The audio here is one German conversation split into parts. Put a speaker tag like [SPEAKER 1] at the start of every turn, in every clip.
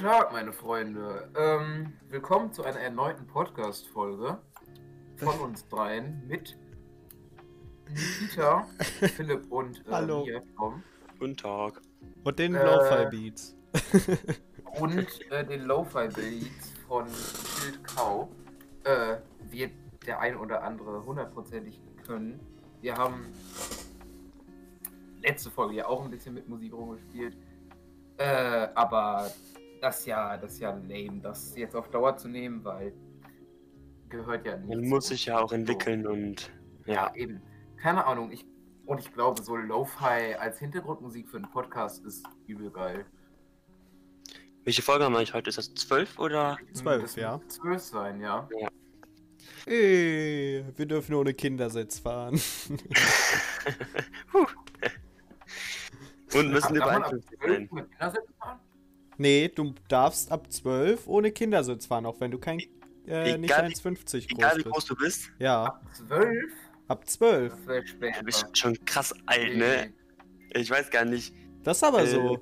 [SPEAKER 1] Tag, meine Freunde. Ähm, willkommen zu einer erneuten Podcast-Folge von uns dreien mit Nikita, Philipp und äh,
[SPEAKER 2] Hallo.
[SPEAKER 1] mir, Tom.
[SPEAKER 3] Guten Tag.
[SPEAKER 2] Und den
[SPEAKER 1] Äh,
[SPEAKER 2] Lo-Fi Beats.
[SPEAKER 1] Und äh, den Lo-Fi Beats von Schild Cow. Äh, wird der ein oder andere hundertprozentig können. Wir haben letzte Folge ja auch ein bisschen mit Musik rumgespielt. Äh, aber das ist ja, das ist ja lame, das jetzt auf Dauer zu nehmen, weil gehört ja nicht.
[SPEAKER 3] Man muss sich ja auch entwickeln und ja.
[SPEAKER 1] Ja, eben. Keine Ahnung. Ich, und ich glaube, so Lo-Fi als Hintergrundmusik für einen Podcast ist übel geil.
[SPEAKER 3] Welche Folge haben wir eigentlich heute? Ist das 12 oder?
[SPEAKER 2] Zwölf, ja.
[SPEAKER 1] Zwölf sein, ja.
[SPEAKER 2] Ey, wir dürfen ohne Kindersitz fahren.
[SPEAKER 3] Huh. und müssen
[SPEAKER 1] Darf
[SPEAKER 3] über
[SPEAKER 1] man ab
[SPEAKER 3] 51
[SPEAKER 1] zwölf
[SPEAKER 3] sein.
[SPEAKER 1] mit Kindersitz fahren?
[SPEAKER 2] Nee, du darfst ab 12 ohne Kindersitz fahren, auch wenn du kein äh, nicht
[SPEAKER 3] Egal wie-
[SPEAKER 2] 1,50 groß
[SPEAKER 3] Egal wie
[SPEAKER 2] bist.
[SPEAKER 3] groß du bist,
[SPEAKER 2] Ja,
[SPEAKER 1] Zwölf?
[SPEAKER 2] ab 12.
[SPEAKER 1] Das wäre spät.
[SPEAKER 3] du bist schon krass alt, ne? Ich weiß gar nicht.
[SPEAKER 2] Das ist aber
[SPEAKER 3] Äh.
[SPEAKER 2] so.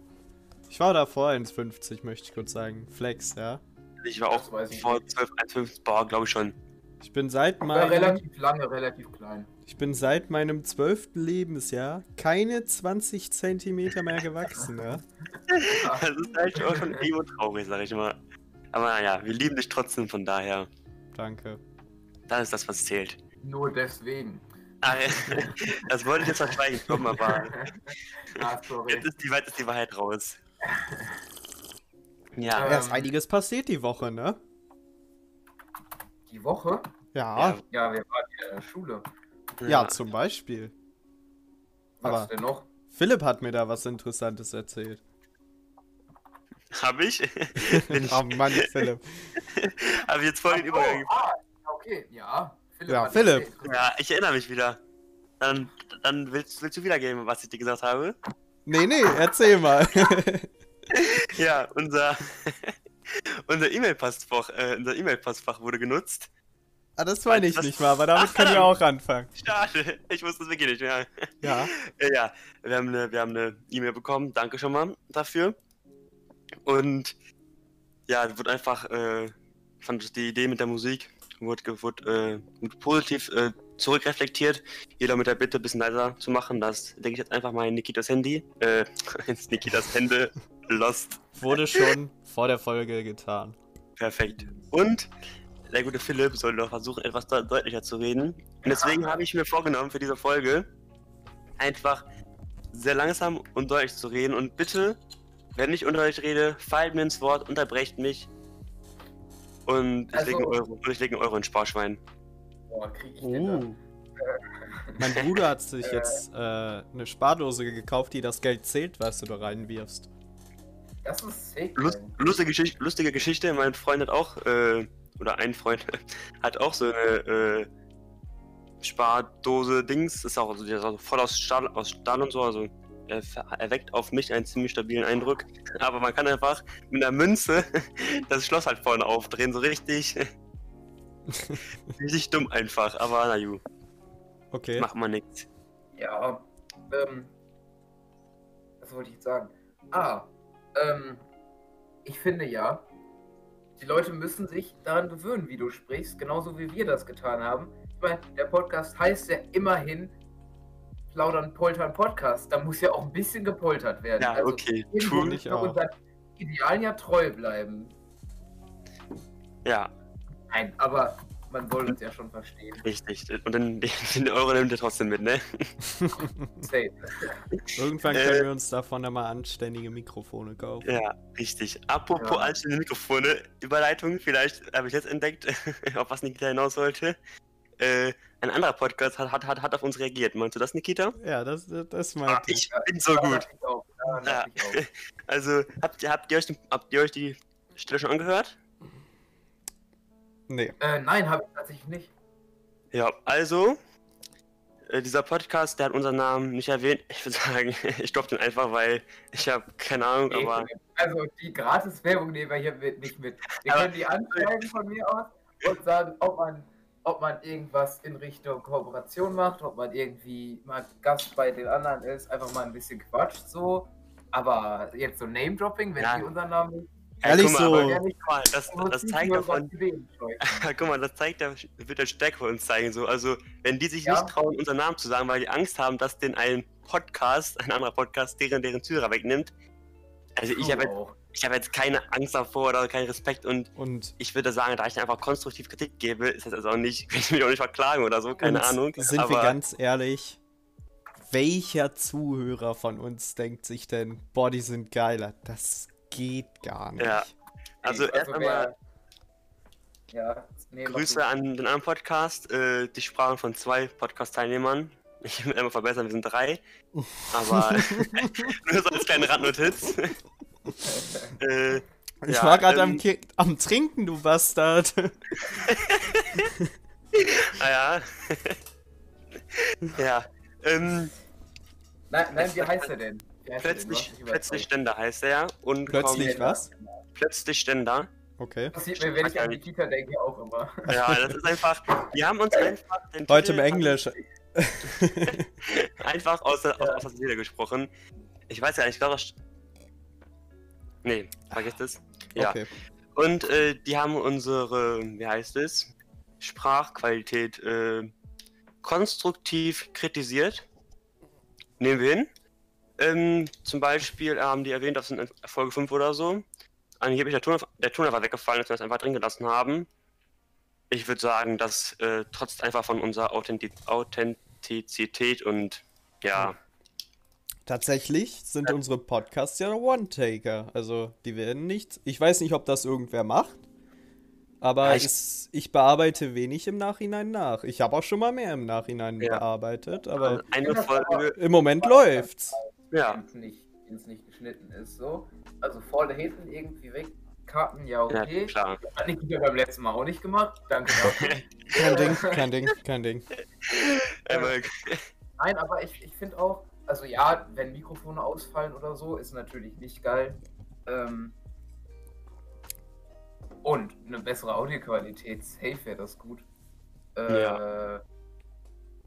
[SPEAKER 2] Ich war davor 1,50, möchte ich kurz sagen. Flex, ja.
[SPEAKER 3] Ich war auch
[SPEAKER 1] weiß ich
[SPEAKER 3] vor
[SPEAKER 1] nicht.
[SPEAKER 3] 12, 1,5 Bar, glaube ich schon.
[SPEAKER 2] Ich bin seit
[SPEAKER 1] War
[SPEAKER 2] meinem,
[SPEAKER 1] relativ lange, relativ klein.
[SPEAKER 2] Ich bin seit meinem 12. Lebensjahr keine 20 Zentimeter mehr gewachsen, ja.
[SPEAKER 3] Das ist halt auch schon emo traurig, sag ich mal. Aber naja, wir lieben dich trotzdem, von daher.
[SPEAKER 2] Danke.
[SPEAKER 3] Das ist das, was zählt.
[SPEAKER 1] Nur deswegen.
[SPEAKER 3] Ah, das wollte ich jetzt verschweigen, komm, aber
[SPEAKER 1] ah, sorry.
[SPEAKER 3] jetzt ist die, Wahrheit- ist die Wahrheit raus. Ja,
[SPEAKER 1] Ähm,
[SPEAKER 2] Ja, ist einiges passiert die Woche, ne?
[SPEAKER 1] Die Woche?
[SPEAKER 2] Ja,
[SPEAKER 3] Ja.
[SPEAKER 1] Wir waren in der Schule.
[SPEAKER 2] Ja, zum Beispiel.
[SPEAKER 1] Was
[SPEAKER 2] Aber-
[SPEAKER 1] denn noch?
[SPEAKER 2] Philipp hat mir da was Interessantes erzählt.
[SPEAKER 3] Hab ich?
[SPEAKER 2] Oh Mann, Philipp.
[SPEAKER 3] hab ich jetzt voll den Übergang.
[SPEAKER 1] Oh, ah, okay, ja. Philipp
[SPEAKER 2] Ja, Philipp.
[SPEAKER 3] Ja, ich erinnere mich wieder. Dann, dann willst, willst du wiedergeben, was ich dir gesagt habe?
[SPEAKER 2] Nee, nee, erzähl mal.
[SPEAKER 3] Ja, unser, unser E-Mail-Postfach äh, unser E-Mail-Postfach wurde genutzt.
[SPEAKER 2] Ah, das meine ich
[SPEAKER 3] Was-
[SPEAKER 2] nicht mal, aber damit
[SPEAKER 3] Ach,
[SPEAKER 2] können wir auch anfangen.
[SPEAKER 3] Schade, ich wusste es wirklich nicht mehr.
[SPEAKER 2] Ja.
[SPEAKER 3] Äh, ja, wir haben eine wir haben eine E-Mail bekommen. Danke schon mal dafür. Und ja, es wurde einfach, äh, ich fand die Idee mit der Musik wurde, wurde, äh, positiv äh, zurückreflektiert. Jeder mit der Bitte, ein bisschen leiser zu machen. Das denke ich jetzt einfach mal in Nikitas Handy. Äh, ins Nikitas Hände. Lost.
[SPEAKER 2] Wurde schon vor der Folge getan.
[SPEAKER 3] Perfekt. Und der gute Philipp soll doch versuchen, etwas de deutlicher zu reden. Und deswegen habe ich mir vorgenommen, für diese Folge einfach sehr langsam und deutlich zu reden. Und bitte, wenn ich unter euch rede, fallt mir ins Wort, unterbrecht mich. Und ich
[SPEAKER 1] Also-
[SPEAKER 3] lege einen Euro, und ich lege einen Euro ins Sparschwein.
[SPEAKER 1] Boah, krieg ich den da?
[SPEAKER 2] Oh. Mein Bruder hat sich jetzt äh, eine Spardose gekauft, die das Geld zählt, was du da reinwirfst.
[SPEAKER 1] Das ist sick.
[SPEAKER 3] Lust, lustige, Geschichte, lustige Geschichte, mein Freund hat auch, äh, oder ein Freund hat auch so eine äh, Spardose Dings, ist auch, also, ist auch voll aus Stahl, aus Stahl und so, also er erweckt auf mich einen ziemlich stabilen Eindruck. Aber man kann einfach mit einer Münze das Schloss halt vorne aufdrehen, so richtig, richtig dumm einfach, aber na ju,
[SPEAKER 2] Okay.
[SPEAKER 3] macht man nichts.
[SPEAKER 1] Ja, ähm, was wollte ich jetzt sagen? Ah, ähm, ich finde ja, die Leute müssen sich daran gewöhnen, wie du sprichst, genauso wie wir das getan haben. Ich meine, der Podcast heißt ja immerhin Plaudern, Poltern, Podcast. Da muss ja auch ein bisschen gepoltert werden.
[SPEAKER 3] Ja,
[SPEAKER 1] Also
[SPEAKER 3] okay,
[SPEAKER 1] müssen
[SPEAKER 2] Ich auch.
[SPEAKER 1] unseren Idealen ja treu bleiben.
[SPEAKER 3] Ja,
[SPEAKER 1] Nein, aber man soll uns ja schon verstehen.
[SPEAKER 3] richtig. Und den, den, Euro nimmt ihr trotzdem mit, ne?
[SPEAKER 1] Safe.
[SPEAKER 2] Irgendwann
[SPEAKER 3] Äh.
[SPEAKER 2] können wir uns davon dann mal anständige Mikrofone kaufen.
[SPEAKER 3] Ja, richtig. Apropos
[SPEAKER 1] Ja.
[SPEAKER 3] einzelne Mikrofone, Überleitung, vielleicht habe ich jetzt entdeckt, auf was Nikita hinaus wollte. Äh, ein anderer Podcast hat, hat, hat, hat auf uns reagiert. Meinst du das, Nikita?
[SPEAKER 2] Ja, das, das
[SPEAKER 3] Ah,
[SPEAKER 2] meinte ich.
[SPEAKER 3] ich bin so gut.
[SPEAKER 1] dachte ich auch. Ja,
[SPEAKER 3] Ja.
[SPEAKER 1] dachte ich auch.
[SPEAKER 3] Also, habt ihr, habt, ihr euch, habt ihr euch die Stelle schon angehört?
[SPEAKER 2] Nee.
[SPEAKER 1] Äh, nein, habe ich tatsächlich nicht.
[SPEAKER 3] Ja, also, äh, dieser Podcast, der hat unseren Namen nicht erwähnt. Ich würde sagen, ich droppe den einfach, weil ich habe keine Ahnung, aber
[SPEAKER 1] Also die Gratis-Werbung nehmen wir hier mit, nicht mit. Wir
[SPEAKER 3] Aber-
[SPEAKER 1] können die anschreiben von mir aus und sagen, ob man, ob man irgendwas in Richtung Kooperation macht, ob man irgendwie mal Gast bei den anderen ist, einfach mal ein bisschen quatscht so. Aber jetzt so Name-Dropping, wenn
[SPEAKER 3] Ja.
[SPEAKER 1] die unseren Namen
[SPEAKER 2] Ehrlich
[SPEAKER 3] guck mal,
[SPEAKER 2] so.
[SPEAKER 3] aber-
[SPEAKER 1] Ja, nicht
[SPEAKER 3] Guck mal, das, das zeigt davon, guck mal, das zeigt, der wird der Stärke von uns zeigen. So. Also, wenn die sich
[SPEAKER 1] Ja.
[SPEAKER 3] nicht trauen, unseren Namen zu sagen, weil die Angst haben, dass den ein Podcast, ein anderer Podcast, deren, deren Zuhörer wegnimmt. Also, ich habe jetzt, ich hab jetzt keine Angst davor oder keinen Respekt und
[SPEAKER 2] Und
[SPEAKER 3] ich würde sagen, da ich einfach konstruktiv Kritik gebe, ist das also auch nicht, kann ich mich auch nicht verklagen oder so, keine
[SPEAKER 2] und
[SPEAKER 3] Ahnung.
[SPEAKER 2] Sind
[SPEAKER 3] aber
[SPEAKER 2] wir ganz ehrlich, welcher Zuhörer von uns denkt sich denn, boah, die sind geiler? Das geht gar nicht.
[SPEAKER 3] Ja. also, erst einmal
[SPEAKER 1] Ja, nee,
[SPEAKER 3] Grüße an den anderen Podcast. Äh, die sprachen von zwei Podcast-Teilnehmern. Ich will immer verbessern, wir sind drei. Aber nur so als kleine Randnotiz. äh,
[SPEAKER 2] Ich
[SPEAKER 3] Ja,
[SPEAKER 2] war gerade am,
[SPEAKER 3] ähm,
[SPEAKER 2] Ki- am Trinken, du Bastard.
[SPEAKER 3] naja. ja. Ähm,
[SPEAKER 1] Nein, nein, wie heißt er denn?
[SPEAKER 3] Plötzlich, plötzlich Ständer heißt er. Und
[SPEAKER 2] Plötzlich was?
[SPEAKER 3] Plötzlich Ständer.
[SPEAKER 2] Okay.
[SPEAKER 1] Passiert mir, wenn ich an die Kita denke, auch immer.
[SPEAKER 3] Ja, das ist einfach. Wir haben uns einfach. den
[SPEAKER 2] Heute im Englisch.
[SPEAKER 3] Einfach aus der, aus, aus der Seele gesprochen. Ich weiß ja nicht, ich glaube. das- Nee, vergiss das. Ja.
[SPEAKER 2] Okay.
[SPEAKER 3] Und äh, die haben unsere, wie heißt es, Sprachqualität äh, konstruktiv kritisiert. Nehmen wir hin. Ähm, zum Beispiel haben die erwähnt, dass in Folge 5 oder so angeblich der Ton, der Ton einfach weggefallen ist, und wir es einfach drin gelassen haben. Ich würde sagen, das äh, trotzt einfach von unserer Authentiz Authentizität und ja,
[SPEAKER 2] Tatsächlich sind unsere Podcasts ja One-Taker. Also, die werden nicht. Ich weiß nicht, ob das irgendwer macht. Aber
[SPEAKER 3] Ja, ich-
[SPEAKER 2] es, ich bearbeite wenig im Nachhinein nach. Ich habe auch schon mal mehr im Nachhinein
[SPEAKER 3] Ja.
[SPEAKER 2] bearbeitet, aber
[SPEAKER 3] eine Folge,
[SPEAKER 2] im Moment läuft's.
[SPEAKER 3] Ja,
[SPEAKER 1] Wenn es nicht, wenn's nicht geschnitten ist, so. Also vorne, hinten irgendwie weg. Karten, ja,
[SPEAKER 3] ja,
[SPEAKER 1] okay.
[SPEAKER 3] klar.
[SPEAKER 1] Hat die Kita beim letzten Mal auch nicht gemacht. Danke dafür.
[SPEAKER 2] Kein Ding, kein Ding, kein Ding.
[SPEAKER 3] Einmal,
[SPEAKER 1] Nein, aber ich, ich finde auch, also ja, wenn Mikrofone ausfallen oder so, ist natürlich nicht geil. Ähm, und eine bessere Audioqualität, safe wäre das gut. Äh,
[SPEAKER 3] Ja.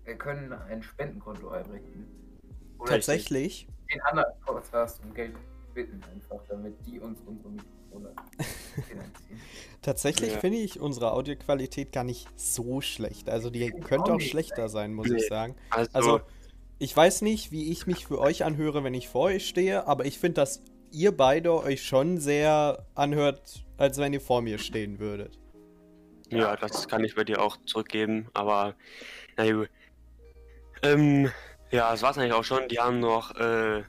[SPEAKER 1] Wir können ein Spendenkonto einrichten. Oder
[SPEAKER 2] Tatsächlich,
[SPEAKER 1] den anderen Podcast um Geld bitten, einfach, damit die uns unsere Mikrofone finanzieren.
[SPEAKER 2] tatsächlich
[SPEAKER 3] Ja.
[SPEAKER 2] finde ich unsere Audioqualität gar nicht so schlecht. Also die
[SPEAKER 1] Ich
[SPEAKER 2] könnte
[SPEAKER 1] auch
[SPEAKER 2] schlechter sein, muss
[SPEAKER 3] Nee.
[SPEAKER 2] ich sagen.
[SPEAKER 3] also,
[SPEAKER 2] Also, ich weiß nicht, wie ich mich für euch anhöre, wenn ich vor euch stehe, aber ich finde, dass ihr beide euch schon sehr anhört, als wenn ihr vor mir stehen würdet.
[SPEAKER 3] Ja, das kann ich bei dir auch zurückgeben, aber na gut. Ähm, ja, das war's eigentlich auch schon. Die haben noch äh,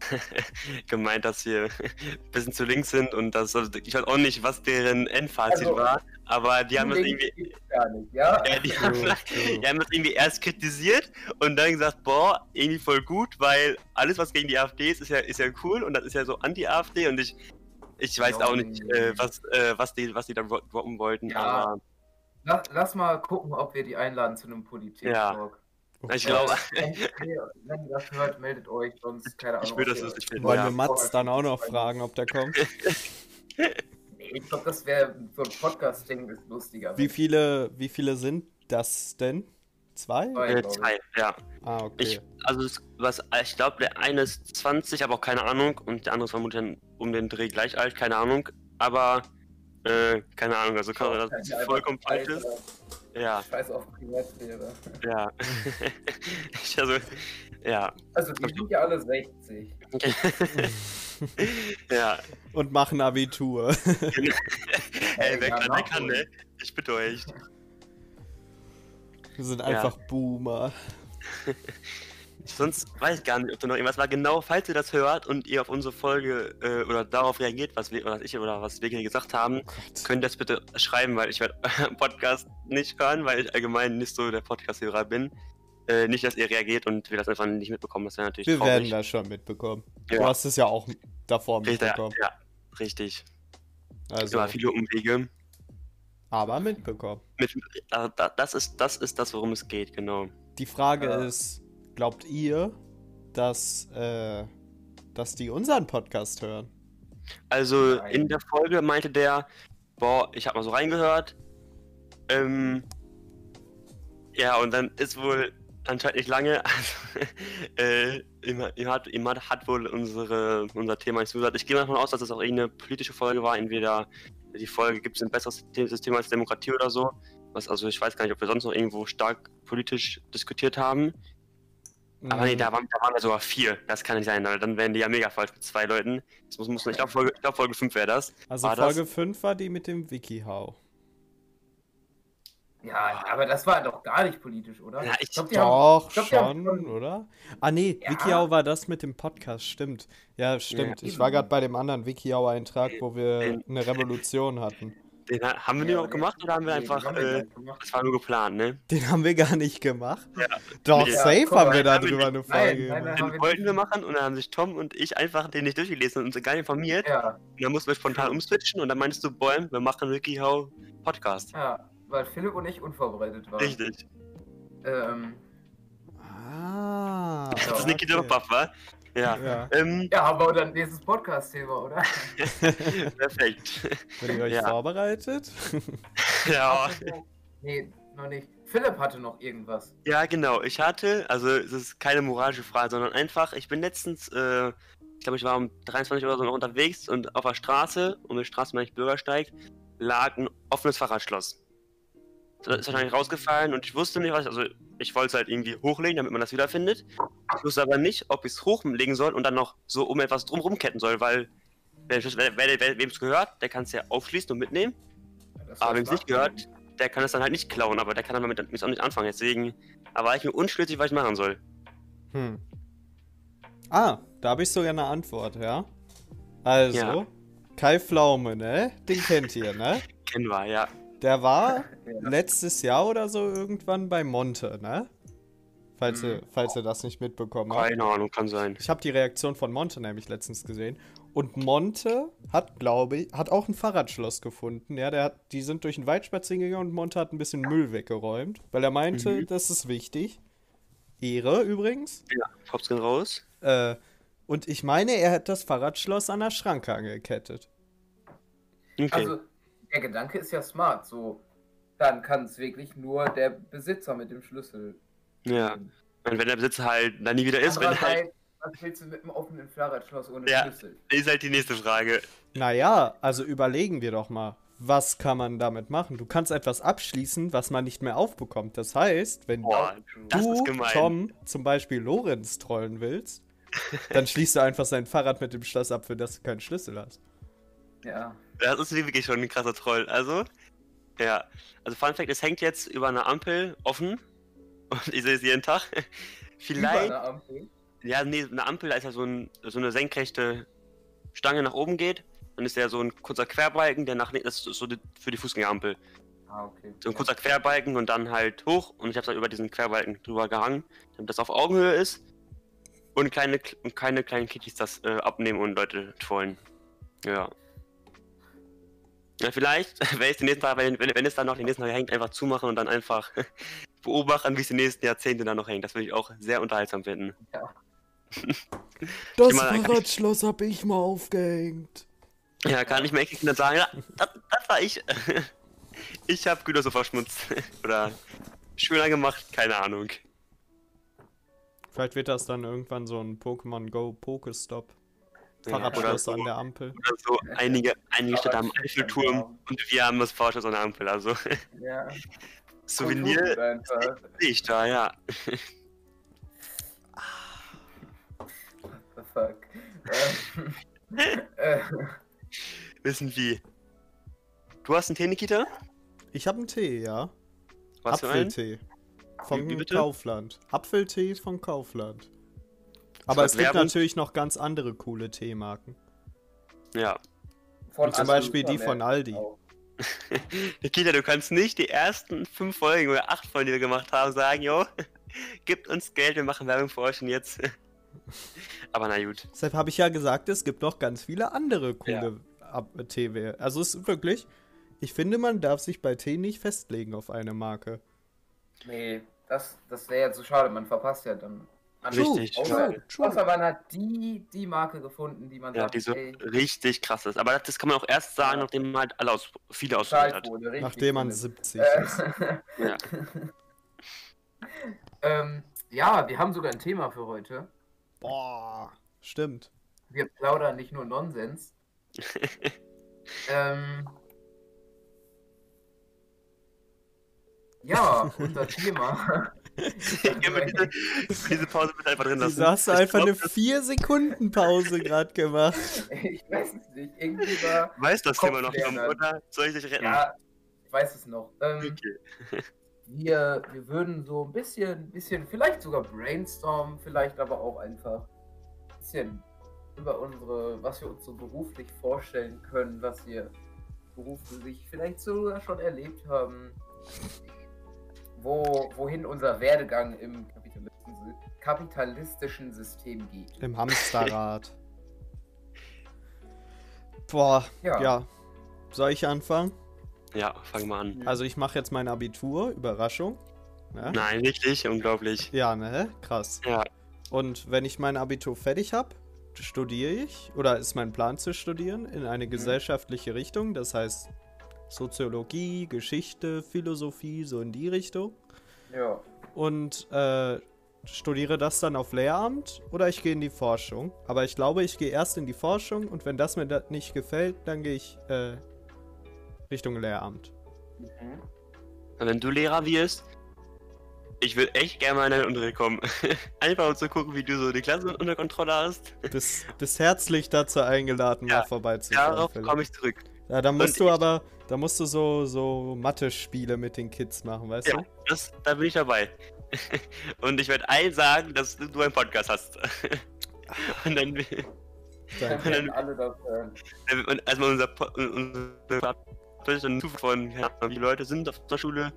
[SPEAKER 3] gemeint, dass wir ein bisschen zu links sind und das, also ich weiß auch nicht, was deren Endfazit
[SPEAKER 1] Also,
[SPEAKER 3] war, aber die haben das irgendwie,
[SPEAKER 1] nicht, ja?
[SPEAKER 3] ja, die, haben, die haben das irgendwie erst kritisiert und dann gesagt, boah, irgendwie voll gut, weil alles, was gegen die AfD ist, ist ja, ist ja cool und das ist ja so anti-AfD und ich, ich weiß
[SPEAKER 1] Ja,
[SPEAKER 3] auch nicht, äh, was, äh, was, die, was die da droppen wollten,
[SPEAKER 1] Ja.
[SPEAKER 3] aber
[SPEAKER 1] Lass, lass mal gucken, ob wir die einladen zu einem Politik-Talk.
[SPEAKER 3] Ich glaube,
[SPEAKER 1] wenn ihr das hört, meldet euch, sonst keine Ahnung.
[SPEAKER 3] ich würde
[SPEAKER 1] was
[SPEAKER 3] das nicht finden.
[SPEAKER 2] Wollen
[SPEAKER 3] ja.
[SPEAKER 2] wir Mats dann auch noch fragen, ob der kommt?
[SPEAKER 1] Nee, ich glaube, das wäre so ein Podcast-Ding ist lustiger.
[SPEAKER 2] Wie viele, wie viele sind das denn? Zwei?
[SPEAKER 1] Zwei.
[SPEAKER 3] Äh, zwei, ja.
[SPEAKER 2] Ah, okay.
[SPEAKER 3] Ich, also es, was, ich glaube, der eine ist 20, aber auch keine Ahnung. Und der andere ist vermutlich um den Dreh gleich alt, keine Ahnung. Aber, äh, keine Ahnung, also kann das
[SPEAKER 1] Einfach
[SPEAKER 3] vollkommen falsch ist. Ja,
[SPEAKER 1] Scheiß auf Privatsphäre.
[SPEAKER 3] ja. ich, also, ja.
[SPEAKER 1] Also, die sind ja alle 60.
[SPEAKER 3] ja.
[SPEAKER 2] Und machen Abitur.
[SPEAKER 3] Ey, wer
[SPEAKER 1] ja,
[SPEAKER 3] kann, der kann, ne? Ich bitte euch.
[SPEAKER 2] Wir sind einfach Boomer.
[SPEAKER 3] Sonst weiß ich gar nicht, ob da noch irgendwas war. Genau, falls ihr das hört und ihr auf unsere Folge äh, oder darauf reagiert, was wir, was ich oder was wir gesagt haben,
[SPEAKER 2] Oh
[SPEAKER 3] könnt ihr das bitte schreiben, weil ich werde euren Podcast nicht hören, weil ich allgemein nicht so der Podcast-Hörer bin. Äh, nicht, dass ihr reagiert und wir das einfach nicht mitbekommen. Das wäre natürlich
[SPEAKER 2] Wir
[SPEAKER 3] traurig.
[SPEAKER 2] werden das schon mitbekommen. Du
[SPEAKER 3] Ja.
[SPEAKER 2] hast es ja auch davor
[SPEAKER 3] Richtig, ja,
[SPEAKER 2] mitbekommen.
[SPEAKER 3] ja, richtig.
[SPEAKER 2] Also,
[SPEAKER 3] Immer viele Umwege.
[SPEAKER 2] aber mitbekommen.
[SPEAKER 3] Mit, äh, da- das, ist, das ist das, worum es geht, genau.
[SPEAKER 2] Die Frage
[SPEAKER 1] Ja.
[SPEAKER 2] ist, glaubt ihr, dass, äh, dass die unseren Podcast hören?
[SPEAKER 3] Also
[SPEAKER 1] Nein.
[SPEAKER 3] in der Folge meinte der, boah, ich habe mal so reingehört. Ähm, ja, und dann ist wohl anscheinend nicht lange. Also, äh, ihm, ihm, hat, ihm hat, hat wohl unsere, unser Thema nicht zugesagt. Ich gehe mal davon aus, dass es auch irgendeine politische Folge war. Entweder die Folge gibt es ein besseres System als Demokratie oder so. Was, also ich weiß gar nicht, ob wir sonst noch irgendwo stark politisch diskutiert haben. Aber nee, da waren, da waren wir sogar vier. Das kann nicht sein, weil dann wären die ja mega falsch mit zwei Leuten. Das muss, muss ich glaube, Folge, glaub, Folge 5 wäre das.
[SPEAKER 2] Also
[SPEAKER 3] war
[SPEAKER 2] Folge
[SPEAKER 3] das?
[SPEAKER 2] 5 war die mit dem WikiHow.
[SPEAKER 1] Ja, aber das war doch gar nicht politisch, oder?
[SPEAKER 3] Ja, ich-
[SPEAKER 1] glaub, die haben-
[SPEAKER 2] Doch,
[SPEAKER 1] ich glaub, haben
[SPEAKER 2] schon, oder? Ah, nee,
[SPEAKER 1] Ja.
[SPEAKER 2] WikiHow war das mit dem Podcast, stimmt. Ja, stimmt. ich
[SPEAKER 1] eben.
[SPEAKER 2] war gerade bei dem anderen WikiHow-Eintrag, wo wir eine Revolution hatten.
[SPEAKER 3] Den, ha- haben wir den
[SPEAKER 1] Ja,
[SPEAKER 3] überhaupt gemacht oder haben wir einfach.
[SPEAKER 1] die haben wir
[SPEAKER 3] Äh,
[SPEAKER 1] nicht
[SPEAKER 3] das war nur geplant, ne?
[SPEAKER 2] Den haben wir gar nicht gemacht.
[SPEAKER 3] Ja.
[SPEAKER 2] Doch,
[SPEAKER 3] Nee.
[SPEAKER 1] Ja,
[SPEAKER 2] safe
[SPEAKER 1] guck
[SPEAKER 2] haben wir da
[SPEAKER 3] haben wir
[SPEAKER 2] drüber
[SPEAKER 3] nicht.
[SPEAKER 2] eine Folge
[SPEAKER 1] Nein, nein.
[SPEAKER 3] Den wollten
[SPEAKER 1] nicht.
[SPEAKER 3] wir machen und dann haben sich Tom und ich einfach den nicht durchgelesen und uns gar nicht informiert.
[SPEAKER 1] Ja,
[SPEAKER 3] Und dann mussten wir spontan umswitchen und dann meinst du, Bäum, wir machen WikiHow Podcast.
[SPEAKER 1] ja, weil Philipp und ich unvorbereitet waren.
[SPEAKER 3] Richtig.
[SPEAKER 1] Ähm,
[SPEAKER 2] Ah.
[SPEAKER 3] Das ist
[SPEAKER 1] Ja,
[SPEAKER 3] Nikita
[SPEAKER 2] okay.
[SPEAKER 3] Ja.
[SPEAKER 2] Ja,
[SPEAKER 3] Ähm,
[SPEAKER 1] ja, haben wir dann nächstes Podcast-Thema, oder?
[SPEAKER 3] perfekt.
[SPEAKER 2] wenn ihr euch
[SPEAKER 3] Ja.
[SPEAKER 2] vorbereitet.
[SPEAKER 3] ja.
[SPEAKER 1] Nee, noch nicht. Philipp hatte noch irgendwas.
[SPEAKER 3] ja, genau. Ich hatte, also es ist keine moralische Frage, sondern einfach, ich bin letztens, äh, ich glaube, ich war um 23 Uhr so noch unterwegs und auf der Straße, und mit Straße meine ich Bürgersteig, lag ein offenes Fahrradschloss. Das ist wahrscheinlich rausgefallen und ich wusste nicht, was, also ich wollte es halt irgendwie hochlegen, damit man das wiederfindet. Ich wusste aber nicht, ob ich es hochlegen soll und dann noch so um etwas drumherum ketten soll, weil wer, wer, wer, wem es gehört, der kann es ja aufschließen und mitnehmen.
[SPEAKER 1] Ja,
[SPEAKER 3] Aber wem es nicht gehört, der kann es dann halt nicht klauen, aber der kann damit auch nicht anfangen. Deswegen aber war ich mir unschlüssig, was ich machen soll.
[SPEAKER 2] Hm. Ah, da habe ich sogar eine Antwort, ja? Also,
[SPEAKER 3] Ja.
[SPEAKER 2] Kai Pflaume, ne? Den kennt ihr, ne?
[SPEAKER 3] Kennen wir, ja.
[SPEAKER 2] Der war
[SPEAKER 1] Ja.
[SPEAKER 2] letztes Jahr oder so irgendwann bei Monte, ne? Falls,
[SPEAKER 1] Mhm.
[SPEAKER 2] ihr, falls ihr das nicht mitbekommen habt.
[SPEAKER 3] Keine Ahnung, kann sein.
[SPEAKER 2] Ich habe die Reaktion von Monte nämlich letztens gesehen. Und Monte hat, glaube ich, hat auch ein Fahrradschloss gefunden. Ja, der hat, die sind durch den Wald spazieren gegangen und Monte hat ein bisschen Müll weggeräumt, weil er meinte,
[SPEAKER 3] Mhm.
[SPEAKER 2] das ist wichtig. Ehre übrigens.
[SPEAKER 3] Ja, Pops gehen raus.
[SPEAKER 2] Äh, und ich meine, er hat das Fahrradschloss an der Schranke angekettet.
[SPEAKER 3] Okay.
[SPEAKER 1] Also, der Gedanke ist ja smart. So, dann kann es wirklich nur der Besitzer mit dem Schlüssel.
[SPEAKER 3] ja. Und wenn der Besitzer halt dann nie wieder ist, wenn halt,
[SPEAKER 1] was willst du mit einem offenen Fahrradschloss ohne
[SPEAKER 3] Ja.
[SPEAKER 1] Schlüssel?
[SPEAKER 3] ist halt die nächste Frage.
[SPEAKER 2] Naja, also überlegen wir doch mal, was kann man damit machen? Du kannst etwas abschließen, was man nicht mehr aufbekommt. Das heißt, wenn
[SPEAKER 3] Boah, das
[SPEAKER 2] du. Tom, zum Beispiel Lorenz trollen willst, dann schließt du einfach sein Fahrrad mit dem Schloss ab, für das du keinen Schlüssel hast.
[SPEAKER 1] Ja.
[SPEAKER 3] Das ist wirklich schon ein krasser Troll. Also, ja. Also, Fun Fact: Es hängt jetzt über eine Ampel offen. Und ich sehe es jeden Tag.
[SPEAKER 1] Über
[SPEAKER 3] Vielleicht.
[SPEAKER 1] eine Ampel.
[SPEAKER 3] Ja, nee, eine Ampel, da ist ja so, ein, so eine senkrechte Stange nach oben geht. Dann ist ja so ein kurzer Querbalken, der nach das ist so die, für die Fußgängerampel.
[SPEAKER 1] Ah, okay.
[SPEAKER 3] So ein kurzer Querbalken und dann halt hoch und ich habe halt über diesen Querbalken drüber gehangen, damit das auf Augenhöhe ist. Und kleine, und keine kleinen Kitties das äh, abnehmen und Leute trollen. Ja. Ja, vielleicht, wenn es die nächsten Tage, wenn, wenn, wenn es dann noch die nächsten Tage hängt, einfach zumachen und dann einfach beobachten, wie es die nächsten Jahrzehnte dann noch hängt. Das würde ich auch sehr unterhaltsam finden.
[SPEAKER 2] Das
[SPEAKER 3] mal-
[SPEAKER 2] Fahrradschloss hab ich mal aufgehängt.
[SPEAKER 3] Ja, kann ich mir echt dann sagen, ja, das, das war ich. Ich habe Güter so verschmutzt. Oder schöner gemacht, keine Ahnung.
[SPEAKER 2] Vielleicht wird das dann irgendwann so ein Pokémon Go Pokestop. Fahrradschloss
[SPEAKER 3] so.
[SPEAKER 2] an der Ampel.
[SPEAKER 3] Oder so einige, einige Städte haben Eiffelturm und wir haben das Porsche an der Ampel. Also
[SPEAKER 1] Ja.
[SPEAKER 3] Souvenir sehe ich da, ja.
[SPEAKER 1] What the fuck? ähm, äh,
[SPEAKER 3] Wissen wie. Du hast einen Tee, Nikita?
[SPEAKER 2] Ich hab einen Tee, ja.
[SPEAKER 3] Was für einen?
[SPEAKER 2] Apfeltee.
[SPEAKER 3] Bitte?
[SPEAKER 2] Kaufland. Apfeltee von Kaufland. Aber es gibt
[SPEAKER 3] Werbung?
[SPEAKER 2] natürlich noch ganz andere coole Teemarken.
[SPEAKER 3] Ja.
[SPEAKER 1] von
[SPEAKER 2] zum
[SPEAKER 1] Aldi
[SPEAKER 2] Beispiel die von Aldi.
[SPEAKER 1] auch.
[SPEAKER 3] Nikita, du kannst nicht die ersten fünf Folgen oder acht Folgen, die wir gemacht haben, sagen, jo, gibt uns Geld, wir machen Werbung für euch und jetzt. Aber na gut.
[SPEAKER 2] Deshalb habe ich ja gesagt, es gibt noch ganz viele andere coole Ab- Tee. Also es ist wirklich, ich finde, man darf sich bei Tee nicht festlegen auf eine Marke.
[SPEAKER 1] Nee, das, das wäre jetzt so schade, man verpasst ja dann.
[SPEAKER 3] Richtig.
[SPEAKER 2] True, true.
[SPEAKER 1] außer man hat die, die Marke gefunden, die man
[SPEAKER 3] Ja,
[SPEAKER 1] sagt,
[SPEAKER 3] die so
[SPEAKER 1] ey,
[SPEAKER 3] richtig krass ist. Aber das, das kann man auch erst sagen,
[SPEAKER 1] Ja.
[SPEAKER 3] nachdem man halt alle aus, viele ausprobiert hat.
[SPEAKER 2] Nachdem man
[SPEAKER 1] cool.
[SPEAKER 2] 70
[SPEAKER 1] Äh,
[SPEAKER 2] ist.
[SPEAKER 3] Ja.
[SPEAKER 1] ähm, Ja, wir haben sogar ein Thema für heute.
[SPEAKER 2] Boah, stimmt.
[SPEAKER 1] Wir plaudern nicht nur Nonsens. ähm, ja, unser Thema.
[SPEAKER 3] Können wir diese, diese Pause bitte einfach drin lassen?
[SPEAKER 2] Hast du
[SPEAKER 3] Ich
[SPEAKER 2] einfach
[SPEAKER 3] glaub,
[SPEAKER 2] eine
[SPEAKER 3] das-
[SPEAKER 2] 4-Sekunden-Pause gerade gemacht?
[SPEAKER 1] ich weiß es nicht. Irgendwie war.
[SPEAKER 3] Weiß das Thema noch, oder soll ich dich retten?
[SPEAKER 1] Ja, ich weiß es noch. Ähm,
[SPEAKER 3] Okay.
[SPEAKER 1] wir, wir würden so ein bisschen, bisschen, vielleicht sogar brainstormen, vielleicht aber auch einfach ein bisschen über unsere, was wir uns so beruflich vorstellen können, was wir beruflich vielleicht sogar schon erlebt haben, wo, wohin unser Werdegang im kapitalistischen, System geht.
[SPEAKER 2] Im Hamsterrad. Boah,
[SPEAKER 1] Ja.
[SPEAKER 2] ja. Soll ich anfangen?
[SPEAKER 3] Ja, fang mal an.
[SPEAKER 2] Also ich mache jetzt mein Abitur, Überraschung. Ja,
[SPEAKER 3] Nein, richtig, unglaublich.
[SPEAKER 2] ja ne? Krass.
[SPEAKER 3] Ja,
[SPEAKER 2] Und wenn ich mein Abitur fertig habe, studiere ich, oder ist mein Plan zu studieren, in eine gesellschaftliche Richtung. Das heißt Soziologie, Geschichte, Philosophie, so in die Richtung.
[SPEAKER 1] Ja.
[SPEAKER 2] Und äh, studiere das dann auf Lehramt oder ich gehe in die Forschung. Aber ich glaube, ich gehe erst in die Forschung und wenn das mir da nicht gefällt, dann gehe ich äh, Richtung Lehramt.
[SPEAKER 1] Mhm.
[SPEAKER 3] und wenn du Lehrer wirst, ich will echt gerne mal in deinen Unterricht kommen. Einfach um zu gucken, wie du so die Klasse unter Kontrolle hast.
[SPEAKER 2] Bist, bist herzlich dazu eingeladen,
[SPEAKER 3] Ja,
[SPEAKER 2] mal vorbeizuschauen.
[SPEAKER 3] Darauf komme ich zurück.
[SPEAKER 2] Ja, da musst
[SPEAKER 3] Und
[SPEAKER 2] du aber, da musst du so, so Mathe-Spiele mit den Kids machen, weißt
[SPEAKER 3] Ja, das, da bin ich dabei. Und ich werde allen sagen, dass du einen Podcast hast. Und dann,
[SPEAKER 2] du?
[SPEAKER 1] Dann
[SPEAKER 2] Dann,
[SPEAKER 1] werden alle das hören.
[SPEAKER 3] und als man unser, unser dann von, ja, wie Leute sind auf der Schule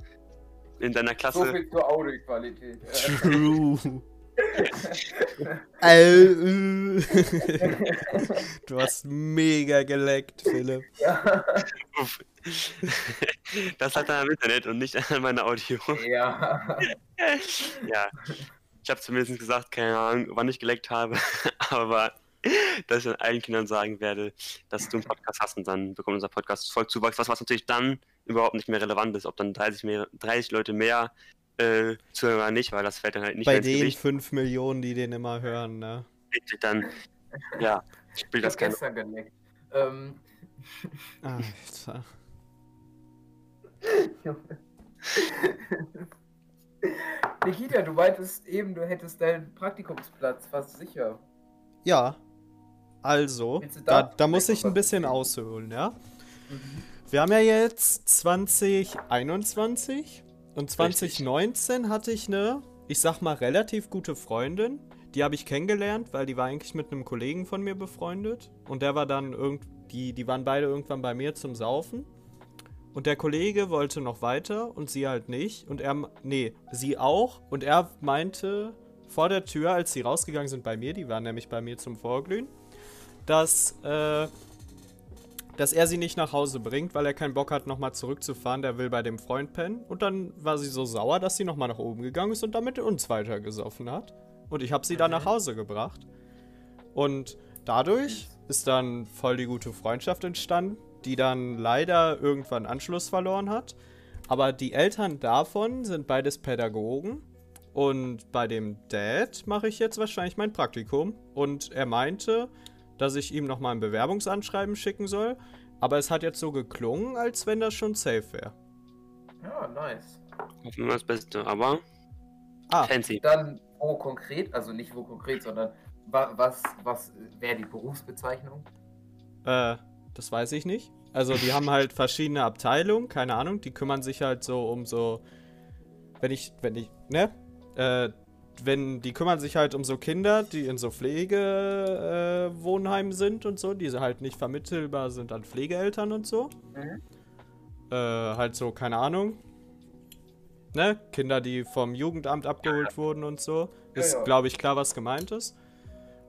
[SPEAKER 3] in deiner
[SPEAKER 1] So
[SPEAKER 3] Klasse.
[SPEAKER 1] viel zur Audioqualität.
[SPEAKER 2] True. Du hast mega geleckt, Philipp.
[SPEAKER 1] ja.
[SPEAKER 3] Das hat er am Internet und nicht an meiner Audio.
[SPEAKER 1] ja.
[SPEAKER 3] Ja. Ich habe zumindest gesagt, keine Ahnung, wann ich geleckt habe, aber dass ich dann allen Kindern sagen werde, dass du einen Podcast hast und dann bekommt unser Podcast voll Zuwachs, was, was natürlich dann überhaupt nicht mehr relevant ist, ob dann 30, mehr, 30 Leute mehr äh, zuhören oder nicht, weil das fällt dann halt nicht
[SPEAKER 2] Bei den
[SPEAKER 3] Gewicht.
[SPEAKER 2] 5 Millionen, die den immer hören, ne?
[SPEAKER 3] Dann, ja, spielt das keine
[SPEAKER 1] gestern geleckt. Ähm,
[SPEAKER 2] Alter.
[SPEAKER 1] Nikita, du meintest eben, du hättest deinen Praktikumsplatz fast sicher.
[SPEAKER 2] Ja. Also, da,
[SPEAKER 1] da
[SPEAKER 2] da muss ich ein bisschen ausholen, ja? Wir haben ja jetzt 2021 und 2019 hatte ich eine, ich sag mal, relativ gute Freundin. Die habe ich kennengelernt, weil die war eigentlich mit einem Kollegen von mir befreundet. Und der war dann irgendwie, die waren beide irgendwann bei mir zum Saufen. Und der Kollege wollte noch weiter und sie halt nicht. Und er, nee, sie auch. Und er meinte vor der Tür, als sie rausgegangen sind bei mir, die waren nämlich bei mir zum Vorglühen, dass, äh, dass er sie nicht nach Hause bringt, weil er keinen Bock hat, nochmal zurückzufahren. Der will bei dem Freund pennen. Und dann war sie so sauer, dass sie nochmal nach oben gegangen ist und dann mit uns weiter gesoffen hat. Und ich habe sie dann nach Hause gebracht. Und dadurch ist dann voll die gute Freundschaft entstanden, die dann leider irgendwann Anschluss verloren hat. Aber die Eltern davon sind beides Pädagogen. Und bei dem Dad mache ich jetzt wahrscheinlich mein Praktikum. Und er meinte, dass ich ihm nochmal ein Bewerbungsanschreiben schicken soll. Aber es hat jetzt so geklungen, als wenn das schon safe wäre.
[SPEAKER 1] Ja, nice.
[SPEAKER 3] Hoffen wir das Beste, aber
[SPEAKER 2] Ah,
[SPEAKER 3] fancy.
[SPEAKER 1] Dann wo konkret, also nicht wo konkret, sondern wa was, was wäre die Berufsbezeichnung?
[SPEAKER 2] Äh, das weiß ich nicht. Also die haben halt verschiedene Abteilungen, keine Ahnung, die kümmern sich halt so um so, wenn ich, wenn ich, ne? Äh, wenn, die kümmern sich halt um so Kinder, die in so Pflegewohnheimen äh, sind und so, die halt nicht vermittelbar sind an Pflegeeltern und so.
[SPEAKER 1] Mhm.
[SPEAKER 2] Äh, halt so, keine Ahnung. Ne? Kinder, die vom Jugendamt abgeholt wurden und so.
[SPEAKER 1] Ja,
[SPEAKER 2] Ist,
[SPEAKER 1] ja.
[SPEAKER 2] glaube ich, klar, was gemeint ist.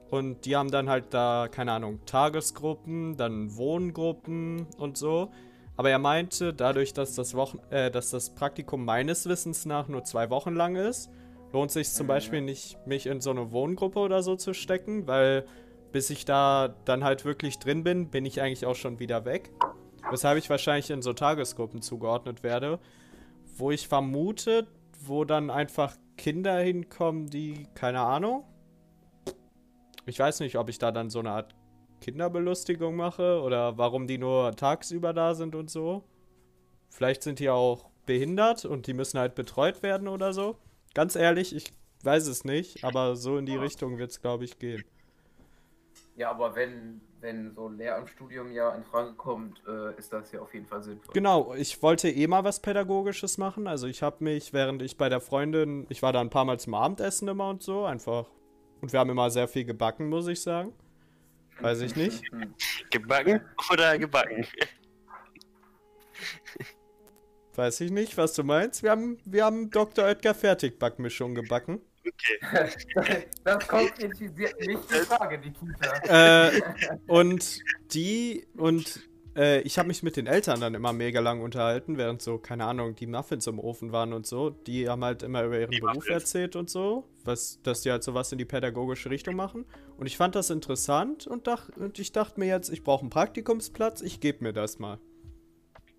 [SPEAKER 2] Und die haben dann halt da, keine Ahnung, Tagesgruppen, dann Wohngruppen und so. Aber er meinte, dadurch, dass das, Wochen äh, dass das Praktikum meines Wissens nach nur zwei Wochen lang ist, lohnt sich zum. Beispiel nicht, mich in so eine Wohngruppe oder so zu stecken, weil bis ich da dann halt wirklich drin bin, bin ich eigentlich auch schon wieder weg. Weshalb ich wahrscheinlich in so Tagesgruppen zugeordnet werde, wo ich vermute, wo dann einfach Kinder hinkommen, die, keine Ahnung. Ich weiß nicht, ob ich da dann so eine Art Kinderbelustigung mache oder warum die nur tagsüber da sind und so. Vielleicht sind die auch behindert und die müssen halt betreut werden oder so. Ganz ehrlich, ich weiß es nicht, aber so in die
[SPEAKER 1] Ja.
[SPEAKER 2] Richtung wird es, glaube ich, gehen.
[SPEAKER 1] Ja, aber wenn, wenn so ein Lehramtsstudium ja in Frage kommt, äh, ist das ja auf jeden Fall sinnvoll.
[SPEAKER 2] Genau, ich wollte eh mal was Pädagogisches machen. Also ich habe mich, während ich bei der Freundin, ich war da ein paar Mal zum Abendessen immer und so, einfach. Und wir haben immer sehr viel gebacken, muss ich sagen. Weiß ich nicht.
[SPEAKER 3] Gebacken oder gebacken?
[SPEAKER 2] Weiß ich nicht, was du meinst. Wir haben, wir haben Dr. Oetker Fertigbackmischung gebacken.
[SPEAKER 3] Okay.
[SPEAKER 1] Das konkretisiert nicht die Frage, Nikita.
[SPEAKER 2] Äh, und die und äh, ich habe mich mit den Eltern dann immer mega lang unterhalten, während so, keine Ahnung, die Muffins im Ofen waren und so. Die haben halt immer über ihren
[SPEAKER 3] Die
[SPEAKER 2] Beruf
[SPEAKER 3] Muffins.
[SPEAKER 2] erzählt und so, was, dass die halt sowas in die pädagogische Richtung machen. Und ich fand das interessant und, dach, und ich dachte mir jetzt, ich brauche einen Praktikumsplatz, ich gebe mir das mal.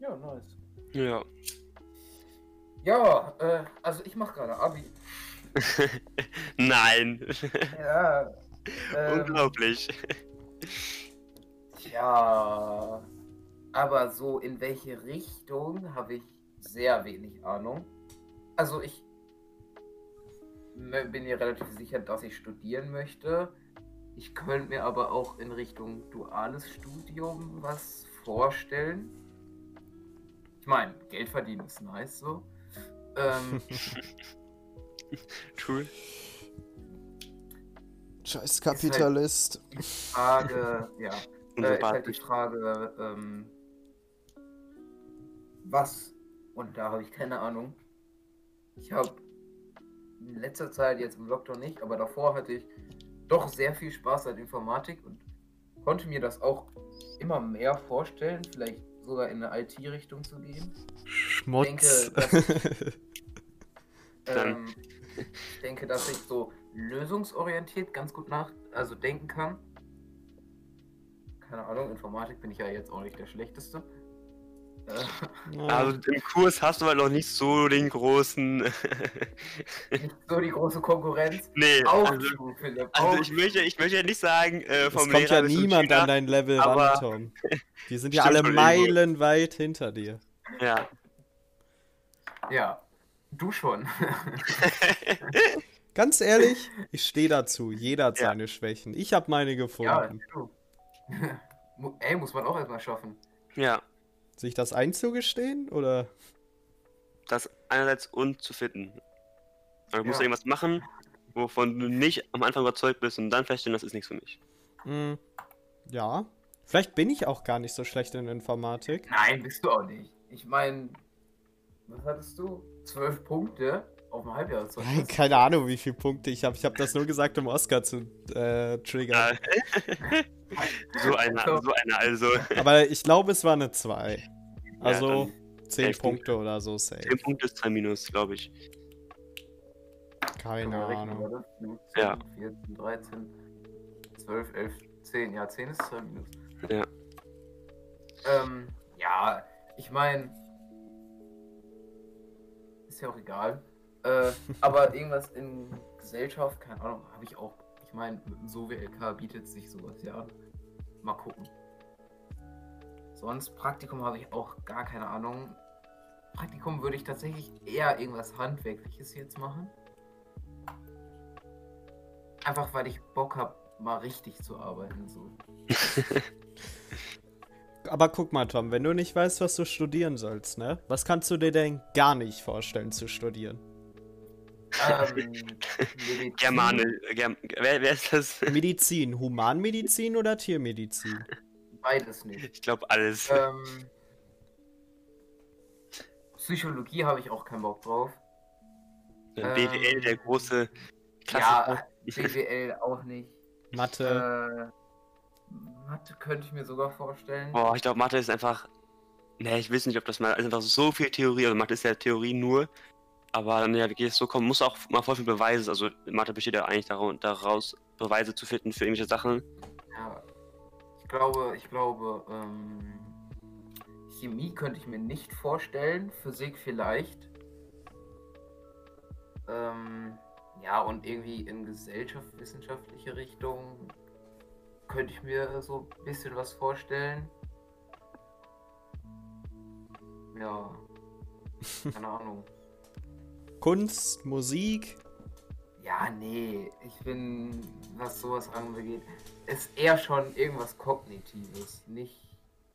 [SPEAKER 1] Ja, nice.
[SPEAKER 3] Ja.
[SPEAKER 1] Ja, äh, also ich mache gerade Abi.
[SPEAKER 3] Nein.
[SPEAKER 1] Ja. Ähm,
[SPEAKER 3] Unglaublich.
[SPEAKER 1] ja. Aber so in welche Richtung habe ich sehr wenig Ahnung. Also ich bin mir relativ sicher, dass ich studieren möchte. Ich könnte mir aber auch in Richtung duales Studium was vorstellen. Ich meine, Geld verdienen ist nice so. Ähm,
[SPEAKER 3] True.
[SPEAKER 2] Scheiß
[SPEAKER 1] Kapitalist. Frage, ja. Äh, ist halt die. Frage, ähm, was? Und da habe ich keine Ahnung. Ich habe in letzter Zeit, jetzt im Lockdown nicht, aber davor hatte ich doch sehr viel Spaß an Informatik und konnte mir das auch immer mehr vorstellen, vielleicht sogar in eine IT-Richtung zu gehen.
[SPEAKER 2] Schmutz.
[SPEAKER 1] denke,
[SPEAKER 3] Dann-
[SPEAKER 1] Ähm, ich denke, dass ich so lösungsorientiert ganz gut nach, also denken kann. Keine Ahnung, Informatik bin ich ja jetzt auch nicht der Schlechteste.
[SPEAKER 2] Ja.
[SPEAKER 3] Also im Kurs hast du halt noch nicht so den großen.
[SPEAKER 1] nicht so die große Konkurrenz.
[SPEAKER 3] nee,
[SPEAKER 1] Auch
[SPEAKER 3] also,
[SPEAKER 1] du, Philipp.
[SPEAKER 3] also
[SPEAKER 1] auch
[SPEAKER 3] ich möchte, ich möchte ja nicht sagen, äh,
[SPEAKER 2] es
[SPEAKER 3] vom
[SPEAKER 2] kommt
[SPEAKER 3] Lehrer
[SPEAKER 2] ja niemand
[SPEAKER 3] Schüler.
[SPEAKER 2] an dein Level
[SPEAKER 3] aber-
[SPEAKER 2] ran, Tom. Die sind ja alle meilenweit hinter dir.
[SPEAKER 3] Ja.
[SPEAKER 1] Ja, du schon.
[SPEAKER 2] Ganz ehrlich, ich stehe dazu. Jeder hat
[SPEAKER 3] Ja.
[SPEAKER 2] seine Schwächen. Ich habe meine
[SPEAKER 1] ja,
[SPEAKER 2] gefunden.
[SPEAKER 1] du. Mu- Ey, muss man auch erstmal schaffen.
[SPEAKER 3] ja.
[SPEAKER 2] Sich das einzugestehen oder?
[SPEAKER 3] Das einerseits und zu finden. Also, du musst
[SPEAKER 1] Ja.
[SPEAKER 3] irgendwas machen, wovon du nicht am Anfang überzeugt bist und dann feststellen, das ist nichts für mich.
[SPEAKER 2] Hm, ja. Vielleicht bin ich auch gar nicht so schlecht in Informatik.
[SPEAKER 1] Nein, bist du auch nicht. Ich meine, was hattest du? Zwölf Punkte auf dem Halbjahreszeugnis.
[SPEAKER 2] Keine Ahnung, wie viele Punkte ich habe. Ich habe das nur gesagt, um Oscar zu äh, triggern.
[SPEAKER 3] so einer, so einer also.
[SPEAKER 2] Aber ich glaube, es war eine 2. Also
[SPEAKER 3] dann
[SPEAKER 2] 10
[SPEAKER 3] elf
[SPEAKER 2] Punkte oder so safe.
[SPEAKER 3] 10 Punkte ist 2 Minus, glaube ich.
[SPEAKER 2] Keine
[SPEAKER 1] rechnen,
[SPEAKER 2] Ahnung.
[SPEAKER 1] oder? 15,
[SPEAKER 3] Ja.
[SPEAKER 1] 14, 13, 12, 11, 10. Ja, 10 ist 2 Minus.
[SPEAKER 3] Ja.
[SPEAKER 1] Ähm, ja, ich meine, ist ja auch egal. Äh, aber irgendwas in Gesellschaft, keine Ahnung, habe ich auch. Ich meine, mit dem SOWLK bietet sich sowas ja. Mal gucken. Sonst Praktikum habe ich auch gar keine Ahnung. Praktikum würde ich tatsächlich eher irgendwas Handwerkliches jetzt machen. Einfach weil ich Bock habe, mal richtig zu arbeiten. So.
[SPEAKER 2] Aber guck mal, Tom, wenn du nicht weißt, was du studieren sollst, ne? Was kannst du dir denn gar nicht vorstellen zu studieren?
[SPEAKER 1] Ähm, Medizin-
[SPEAKER 3] Germane. Germ wer, wer ist das?
[SPEAKER 2] Medizin, Humanmedizin oder Tiermedizin?
[SPEAKER 1] Beides nicht.
[SPEAKER 3] Ich glaube alles.
[SPEAKER 1] Ähm, Psychologie habe ich auch keinen Bock drauf.
[SPEAKER 3] Dann BWL, der
[SPEAKER 1] ähm,
[SPEAKER 3] große
[SPEAKER 1] Ja,
[SPEAKER 3] Klassiker.
[SPEAKER 1] BWL auch nicht.
[SPEAKER 2] Mathe.
[SPEAKER 1] Äh, Mathe könnte ich mir sogar vorstellen.
[SPEAKER 3] Boah, ich glaube, Mathe ist einfach. Ne, ich weiß nicht, ob das mal. ist einfach so viel Theorie. Also, Mathe ist ja Theorie nur. Aber ja, wie es so kommen, muss auch mal voll viel Beweise. Also, Mathe besteht ja eigentlich daraus, daraus Beweise zu finden für irgendwelche Sachen.
[SPEAKER 1] Ja, ich glaube, ich glaube, ähm, Chemie könnte ich mir nicht vorstellen, Physik vielleicht. Ähm, ja, und irgendwie in gesellschaftswissenschaftliche Richtung könnte ich mir so ein bisschen was vorstellen. Ja, keine Ahnung.
[SPEAKER 2] Kunst, Musik.
[SPEAKER 1] Ja, nee, ich bin, was sowas angeht, ist eher schon irgendwas Kognitives, nicht.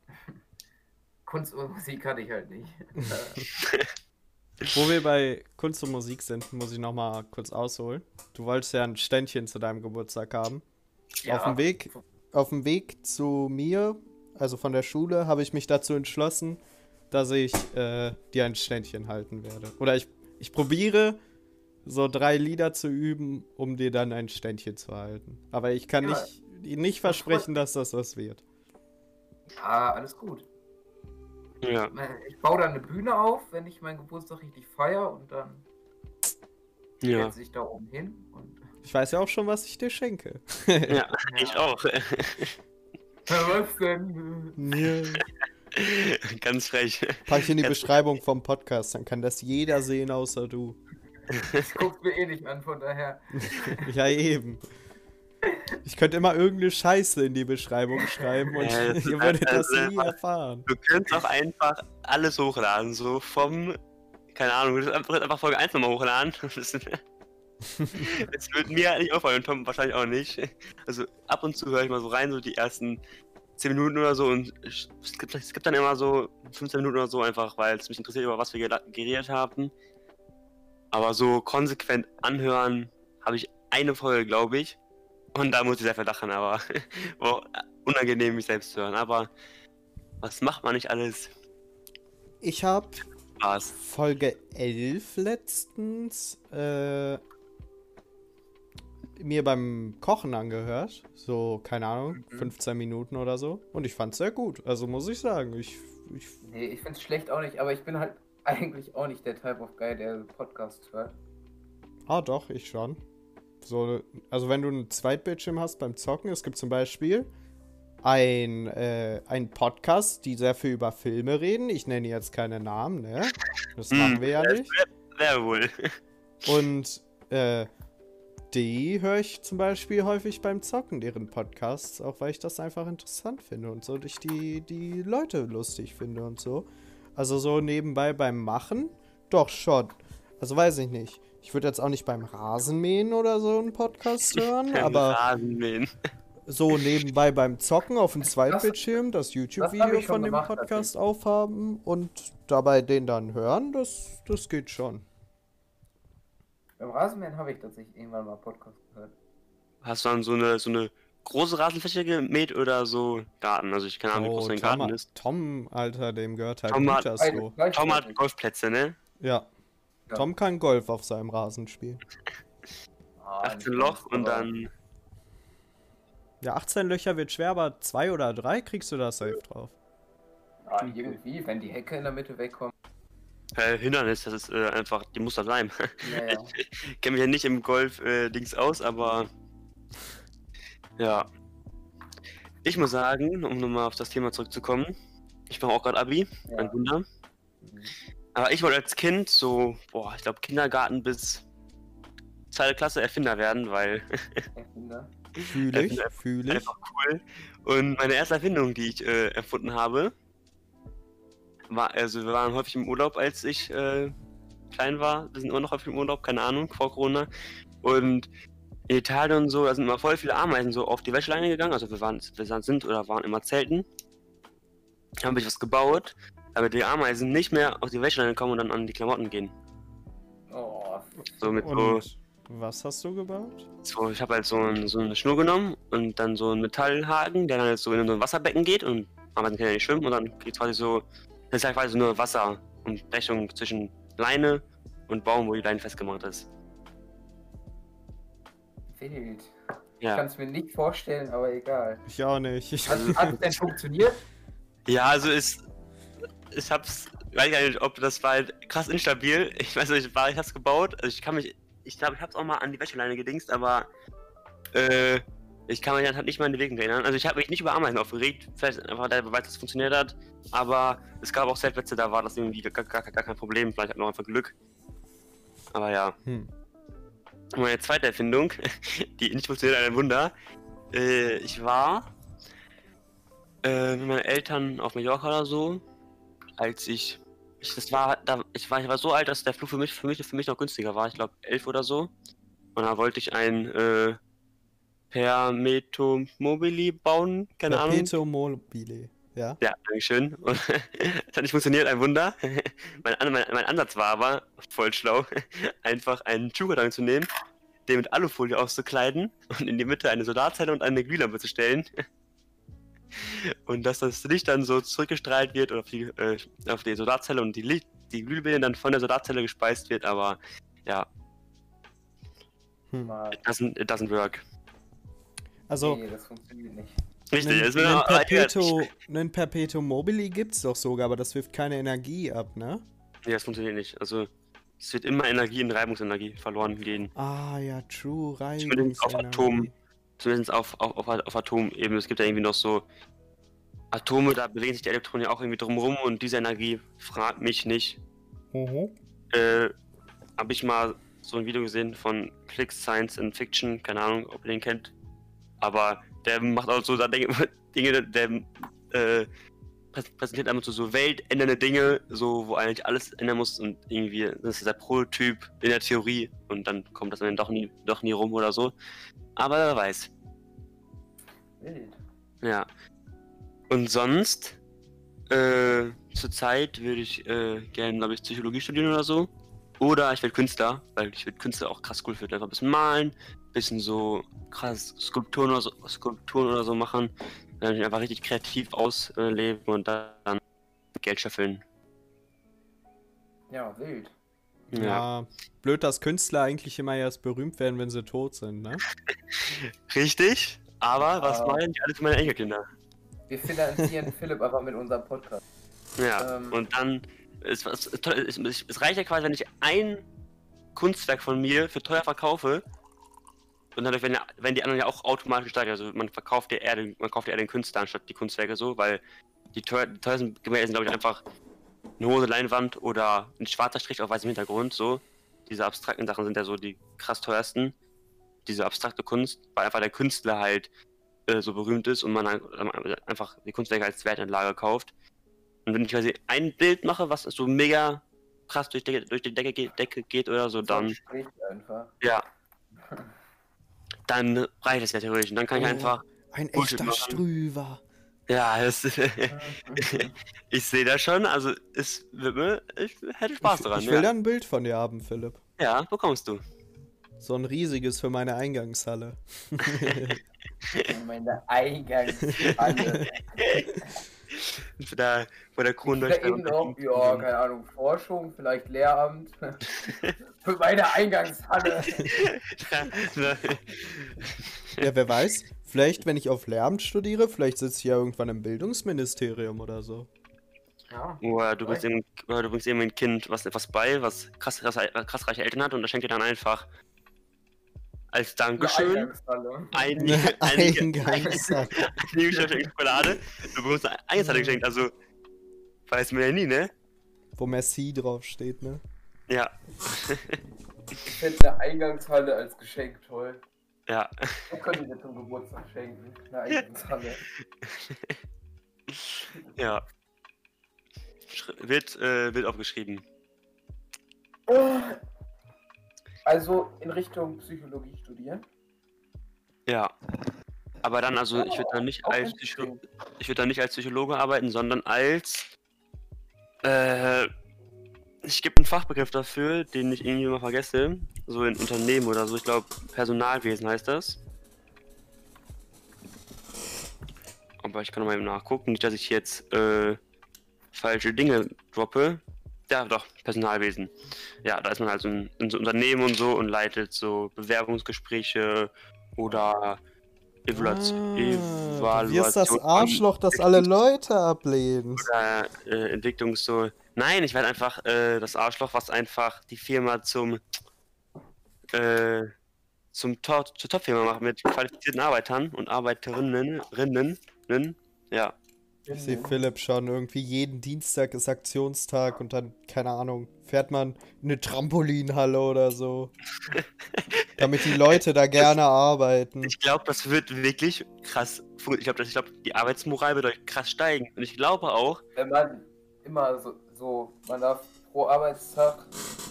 [SPEAKER 1] Kunst und Musik kann ich halt nicht.
[SPEAKER 2] Wo wir bei Kunst und Musik sind, muss ich nochmal kurz ausholen. Du wolltest ja ein Ständchen zu deinem Geburtstag haben.
[SPEAKER 1] Ja,
[SPEAKER 2] Auf dem Weg, auf dem Weg zu mir, also von der Schule, habe ich mich dazu entschlossen, dass ich äh, dir ein Ständchen halten werde. Oder ich, ich probiere so drei Lieder zu üben, um dir dann ein Ständchen zu halten. Aber ich kann
[SPEAKER 1] Ja,
[SPEAKER 2] nicht, nicht versprechen, dass das was wird.
[SPEAKER 1] Ja, alles gut.
[SPEAKER 3] Ja.
[SPEAKER 1] Ich baue dann eine Bühne auf, wenn ich meinen Geburtstag richtig feiere und dann
[SPEAKER 3] Ja.
[SPEAKER 1] setze ich da oben hin und.
[SPEAKER 2] Ich weiß ja auch schon, was ich dir schenke.
[SPEAKER 3] ja, ich auch.
[SPEAKER 1] Was denn?
[SPEAKER 2] Ja.
[SPEAKER 3] Ganz frech.
[SPEAKER 2] Pack ich in die
[SPEAKER 3] Ganz-
[SPEAKER 2] Beschreibung vom Podcast, dann kann das jeder sehen, außer du.
[SPEAKER 1] Ich guck's mir eh nicht an, von daher.
[SPEAKER 2] Ja, eben. Ich könnte immer irgendeine Scheiße in die Beschreibung schreiben und
[SPEAKER 3] Ja, das-
[SPEAKER 2] ihr würdet das
[SPEAKER 3] also-
[SPEAKER 2] nie erfahren.
[SPEAKER 3] Du könntest auch einfach alles hochladen, so vom, keine Ahnung, du kannst einfach, Folge 1 nochmal hochladen. Das, das wird mir halt nicht auffallen und Tom wahrscheinlich auch nicht. Also ab und zu höre ich mal so rein, so die ersten 10 Minuten oder so und es gibt, es gibt dann immer so 15 Minuten oder so einfach, weil es mich interessiert, über was wir geredet haben. Aber so konsequent anhören habe ich eine Folge, glaube ich. Und da muss ich sehr verlachen, aber war auch unangenehm, mich selbst zu hören. Aber was macht man nicht alles?
[SPEAKER 2] Ich habe. Folge 11 letztens äh, mir beim Kochen angehört. So, keine Ahnung,
[SPEAKER 1] Mhm.
[SPEAKER 2] 15 Minuten oder so. Und ich fand's sehr gut. Also muss ich sagen. Ich, ich,
[SPEAKER 1] Nee, ich find's schlecht auch nicht, aber ich bin halt eigentlich auch nicht der Type of Guy, der Podcast hört.
[SPEAKER 2] ah, doch, ich schon. So, also wenn du einen Zweitbildschirm hast beim Zocken, es gibt zum Beispiel ein, äh, ein Podcast, die sehr viel über Filme reden. Ich nenne jetzt keine Namen, ne? Das
[SPEAKER 3] Hm,
[SPEAKER 2] machen wir ja nicht.
[SPEAKER 3] Wer wohl?
[SPEAKER 2] Und äh, die höre ich zum Beispiel häufig beim Zocken, deren Podcasts, auch weil ich das einfach interessant finde und so, ich die, die Leute lustig finde und so. Also so nebenbei beim Machen, doch schon. Also weiß ich nicht. Ich würde jetzt auch nicht beim Rasenmähen oder so einen Podcast hören,
[SPEAKER 3] Beim
[SPEAKER 2] aber
[SPEAKER 3] Rasenmähen.
[SPEAKER 2] so nebenbei beim Zocken auf dem Zweitbildschirm das
[SPEAKER 1] hab
[SPEAKER 2] YouTube-Video von dem
[SPEAKER 1] gemacht,
[SPEAKER 2] Podcast aufhaben und dabei den dann hören, das, das geht schon.
[SPEAKER 1] Beim Rasenmähen habe ich tatsächlich irgendwann mal Podcast gehört.
[SPEAKER 3] Hast du dann so eine, so eine große Rasenfläche gemäht oder so Garten? Also ich keine Ahnung, wie groß dein
[SPEAKER 2] Oh, Tom,
[SPEAKER 3] Garten ist.
[SPEAKER 2] Tom, Alter, dem gehört halt
[SPEAKER 3] Tom hat-.
[SPEAKER 1] Beides
[SPEAKER 3] Tom hat. Golfplätze, ne?
[SPEAKER 2] Ja.
[SPEAKER 1] Ja.
[SPEAKER 2] Tom kann Golf auf seinem Rasen spielen.
[SPEAKER 1] Ah,
[SPEAKER 3] 18
[SPEAKER 1] nicht
[SPEAKER 3] Loch und dann.
[SPEAKER 2] Ja, 18 Löcher wird schwer, aber zwei oder drei kriegst du da safe drauf.
[SPEAKER 1] Ah, irgendwie, wenn die Hecke in der Mitte wegkommt.
[SPEAKER 3] Äh, Hindernis, das ist äh, einfach, die muss da sein.
[SPEAKER 1] Naja.
[SPEAKER 3] Ich kenne mich ja nicht im Golf-Dings aus, aber. Ja. Ich muss sagen, um nochmal auf das Thema zurückzukommen, ich mache auch gerade Abi, ein
[SPEAKER 1] ja.
[SPEAKER 3] Wunder. Aber ich wollte als Kind so, boah, ich glaube Kindergarten bis zweite Klasse Erfinder werden, weil
[SPEAKER 1] Erfinder.
[SPEAKER 2] Fühle ich,
[SPEAKER 3] Einfach-
[SPEAKER 2] fühle ich.
[SPEAKER 3] einfach cool. Und meine erste Erfindung, die ich äh, erfunden habe, war, also wir waren häufig im Urlaub, als ich äh, klein war. Wir sind immer noch häufig im Urlaub, keine Ahnung, vor Corona. Und in Italien und so, da sind immer voll viele Ameisen so auf die Wäscheleine gegangen. Also wir waren, wir sind oder waren immer Zelten. Da habe ich was gebaut, damit die Ameisen nicht mehr auf die Wäscheleine kommen und dann an die Klamotten gehen.
[SPEAKER 1] Oh,
[SPEAKER 3] So mit so,
[SPEAKER 2] Und was hast du gebaut?
[SPEAKER 3] so ich habe halt so, ein, so eine Schnur genommen und dann so einen Metallhaken, der dann jetzt so in so ein Wasserbecken geht und Ameisen können ja nicht schwimmen und dann geht quasi so, das ist halt quasi nur Wasser und Brechung zwischen Leine und Baum, wo die Leine festgemacht ist.
[SPEAKER 1] wild. Ich
[SPEAKER 3] Ja.
[SPEAKER 1] kann es mir nicht vorstellen, aber egal.
[SPEAKER 2] Ich auch nicht. Ich,
[SPEAKER 1] Also, hat es denn funktioniert?
[SPEAKER 3] Ja, also ist. Ich hab's. Weiß gar nicht, ob das war halt krass instabil. Ich weiß nicht, war, ich hab's gebaut. Also ich kann mich. Ich glaube, ich hab's auch mal an die Wäscheleine gedingst, aber. Äh. Ich kann mich halt nicht mal an die Wegen erinnern. Also ich habe mich nicht über Ameisen aufgeregt. Vielleicht einfach der Beweis, dass es funktioniert hat. Aber es gab auch Zeltplätze, da war das irgendwie gar, gar, gar kein Problem. Vielleicht hat noch einfach Glück. Aber ja.
[SPEAKER 2] hm.
[SPEAKER 3] meine zweite Erfindung, die nicht funktioniert, ein Wunder. Äh, ich war äh, mit meinen Eltern auf Mallorca oder so, als ich, ich das war, da, ich war, ich war so alt, dass der Flug für mich, für mich, für mich noch günstiger war. Ich glaube elf oder so. Und da wollte ich ein äh, Permeto Mobili bauen, keine Ahnung.
[SPEAKER 2] Perpetuo mobile. Ja.
[SPEAKER 3] Ja, Dankeschön. Und das hat nicht funktioniert, ein Wunder. mein, mein, mein Ansatz war aber, voll schlau, einfach einen Schuhkarton zu nehmen, den mit Alufolie auszukleiden und in die Mitte eine Solarzelle und eine Glühlampe zu stellen. Und dass das Licht dann so zurückgestrahlt wird auf die, äh, auf die Solarzelle und die, Licht, die Glühbirne dann von der Solarzelle gespeist wird, aber ja,
[SPEAKER 2] Hm.
[SPEAKER 3] It doesn't, it doesn't work.
[SPEAKER 2] Also,
[SPEAKER 1] Nee, das funktioniert nicht.
[SPEAKER 3] Richtig,
[SPEAKER 2] einen, einen. Perpetuo, einen Perpetuo mobile gibt's doch sogar, aber das wirft keine Energie ab, ne?
[SPEAKER 3] Nee, das funktioniert nicht. Also, es wird immer Energie in Reibungsenergie verloren gehen.
[SPEAKER 2] Ah, ja, true,
[SPEAKER 3] Zumindest auf
[SPEAKER 2] Reibungsenergie.
[SPEAKER 3] Atom. Zumindest auf, auf, auf, auf Atomebene. Es gibt ja irgendwie noch so Atome, da bewegen sich die Elektronen ja auch irgendwie drumherum und diese Energie fragt mich nicht.
[SPEAKER 2] Mhm.
[SPEAKER 3] Äh, habe ich mal so ein Video gesehen von Click Science and Fiction, keine Ahnung, ob ihr den kennt. Aber der macht auch so Dinge, der äh, prä- präsentiert einmal so, so weltändernde Dinge, so wo eigentlich alles ändern muss und irgendwie, das ist der Prototyp in der Theorie und dann kommt das dann doch nie, doch nie rum oder so. Aber wer weiß.
[SPEAKER 1] Wild.
[SPEAKER 3] Ja. Und sonst, äh, zurzeit würde ich äh, gerne, glaube ich, Psychologie studieren oder so. Oder ich werde Künstler, weil ich würde Künstler auch krass cool finden. Einfach ein bisschen malen, bisschen so krass Skulpturen oder so, Skulpturen oder so machen. Dann einfach richtig kreativ ausleben und dann Geld scheffeln.
[SPEAKER 1] Ja, wild.
[SPEAKER 2] Ja.
[SPEAKER 3] Ja.
[SPEAKER 2] blöd, dass Künstler eigentlich immer erst berühmt werden, wenn sie tot sind, ne?
[SPEAKER 3] Richtig, aber was
[SPEAKER 1] Ah.
[SPEAKER 3] machen die alle für meine Enkelkinder?
[SPEAKER 1] Wir finanzieren Philipp einfach mit unserem Podcast.
[SPEAKER 3] Ja,
[SPEAKER 1] Ähm.
[SPEAKER 3] und dann, es, es, es, es reicht ja quasi, wenn ich ein Kunstwerk von mir für teuer verkaufe und dadurch werden, ja, werden die anderen ja auch automatisch steigen. Also man verkauft ja eher den, man kauft ja eher den Künstler anstatt die Kunstwerke so, weil die, teuer, die teuersten Gemälde sind, glaube ich, einfach eine hose Leinwand oder ein schwarzer Strich auf weißem Hintergrund, so. Diese abstrakten Sachen sind ja so die krass teuersten. Diese abstrakte Kunst, weil einfach der Künstler halt äh, so berühmt ist und man äh, einfach die Kunstwerke als Wertanlage kauft. Und wenn ich quasi ein Bild mache, was so mega krass durch die, durch die Decke, geht, Decke geht oder so, dann,
[SPEAKER 1] einfach.
[SPEAKER 3] ja. Dann reicht es ja theoretisch. Und dann kann ich
[SPEAKER 2] Oh.
[SPEAKER 3] einfach,
[SPEAKER 2] Ein
[SPEAKER 3] Bullshit
[SPEAKER 2] echter
[SPEAKER 3] machen.
[SPEAKER 2] Strüver.
[SPEAKER 3] ja, das, ich sehe das schon, also es wird mir, ich hätte Spaß
[SPEAKER 2] ich,
[SPEAKER 3] daran.
[SPEAKER 2] ich will
[SPEAKER 3] ja.
[SPEAKER 2] da ein Bild von dir haben, Philipp.
[SPEAKER 3] ja, bekommst du.
[SPEAKER 2] So ein riesiges für meine Eingangshalle.
[SPEAKER 1] Meine Eingangshalle.
[SPEAKER 3] Vor der, vor der
[SPEAKER 1] Oder
[SPEAKER 3] Kronleuchter.
[SPEAKER 1] eben noch, ja, keine Ahnung, Forschung, vielleicht Lehramt. Für meine Eingangshalle.
[SPEAKER 2] ja, wer weiß. Vielleicht, wenn ich auf Lehramt studiere, vielleicht sitze ich ja irgendwann im Bildungsministerium oder so.
[SPEAKER 1] Ja,
[SPEAKER 3] Oder du bringst, eben, oder du bringst eben ein Kind was etwas bei, was krass, krass, krass reiche Eltern hat und das schenkt dir dann einfach als
[SPEAKER 1] eine
[SPEAKER 3] Dankeschön
[SPEAKER 1] Eingangshalle.
[SPEAKER 3] ein, einige,
[SPEAKER 2] Eingangshalle.
[SPEAKER 3] einige Geschäfte Schokolade. Du bekommst eine Eingangshalle geschenkt, also weiß man ja nie, ne?
[SPEAKER 2] Wo Merci draufsteht, ne?
[SPEAKER 3] Ja,
[SPEAKER 1] Ich finde eine Eingangshalle als Geschenk toll.
[SPEAKER 3] ja.
[SPEAKER 1] Wir können dir zum Geburtstag schenken. Eine Eingangshalle.
[SPEAKER 3] Ja. Schri- Wird, äh, wird aufgeschrieben.
[SPEAKER 1] Oh. Also in Richtung Psychologie studieren.
[SPEAKER 3] Ja. Aber dann, also ich würde dann nicht
[SPEAKER 1] Auch
[SPEAKER 3] als. Psychologe, ich würde dann nicht als Psychologe arbeiten, sondern als äh, ich gebe einen Fachbegriff dafür, den ich irgendwie immer vergesse. So in Unternehmen oder so. Ich glaube, Personalwesen heißt das. Aber ich kann mal eben nachgucken. Nicht, dass ich jetzt äh, falsche Dinge droppe. Ja, doch, Personalwesen. Ja, da ist man halt so in, in so Unternehmen und so und leitet so Bewerbungsgespräche oder Evaluation.
[SPEAKER 2] Ah, du wirst das
[SPEAKER 3] von-
[SPEAKER 2] Arschloch, das alle Leute ablehnt.
[SPEAKER 3] oder äh, Entwicklung so. Nein, ich werde einfach äh, das Arschloch, was einfach die Firma zum äh, zum Top, zur Top-Firma macht mit qualifizierten Arbeitern und Arbeiterinnen. Rinnen, Rinnen, ja.
[SPEAKER 2] Ich sehe Philipp schon, irgendwie jeden Dienstag ist Aktionstag und dann, keine Ahnung, fährt man in eine Trampolinhalle oder so. damit die Leute da gerne arbeiten.
[SPEAKER 3] Ich glaube, das wird wirklich krass. Ich glaube, glaub, die Arbeitsmoral wird euch krass steigen. Und ich glaube auch.
[SPEAKER 1] Wenn man immer so, so man darf pro Arbeitstag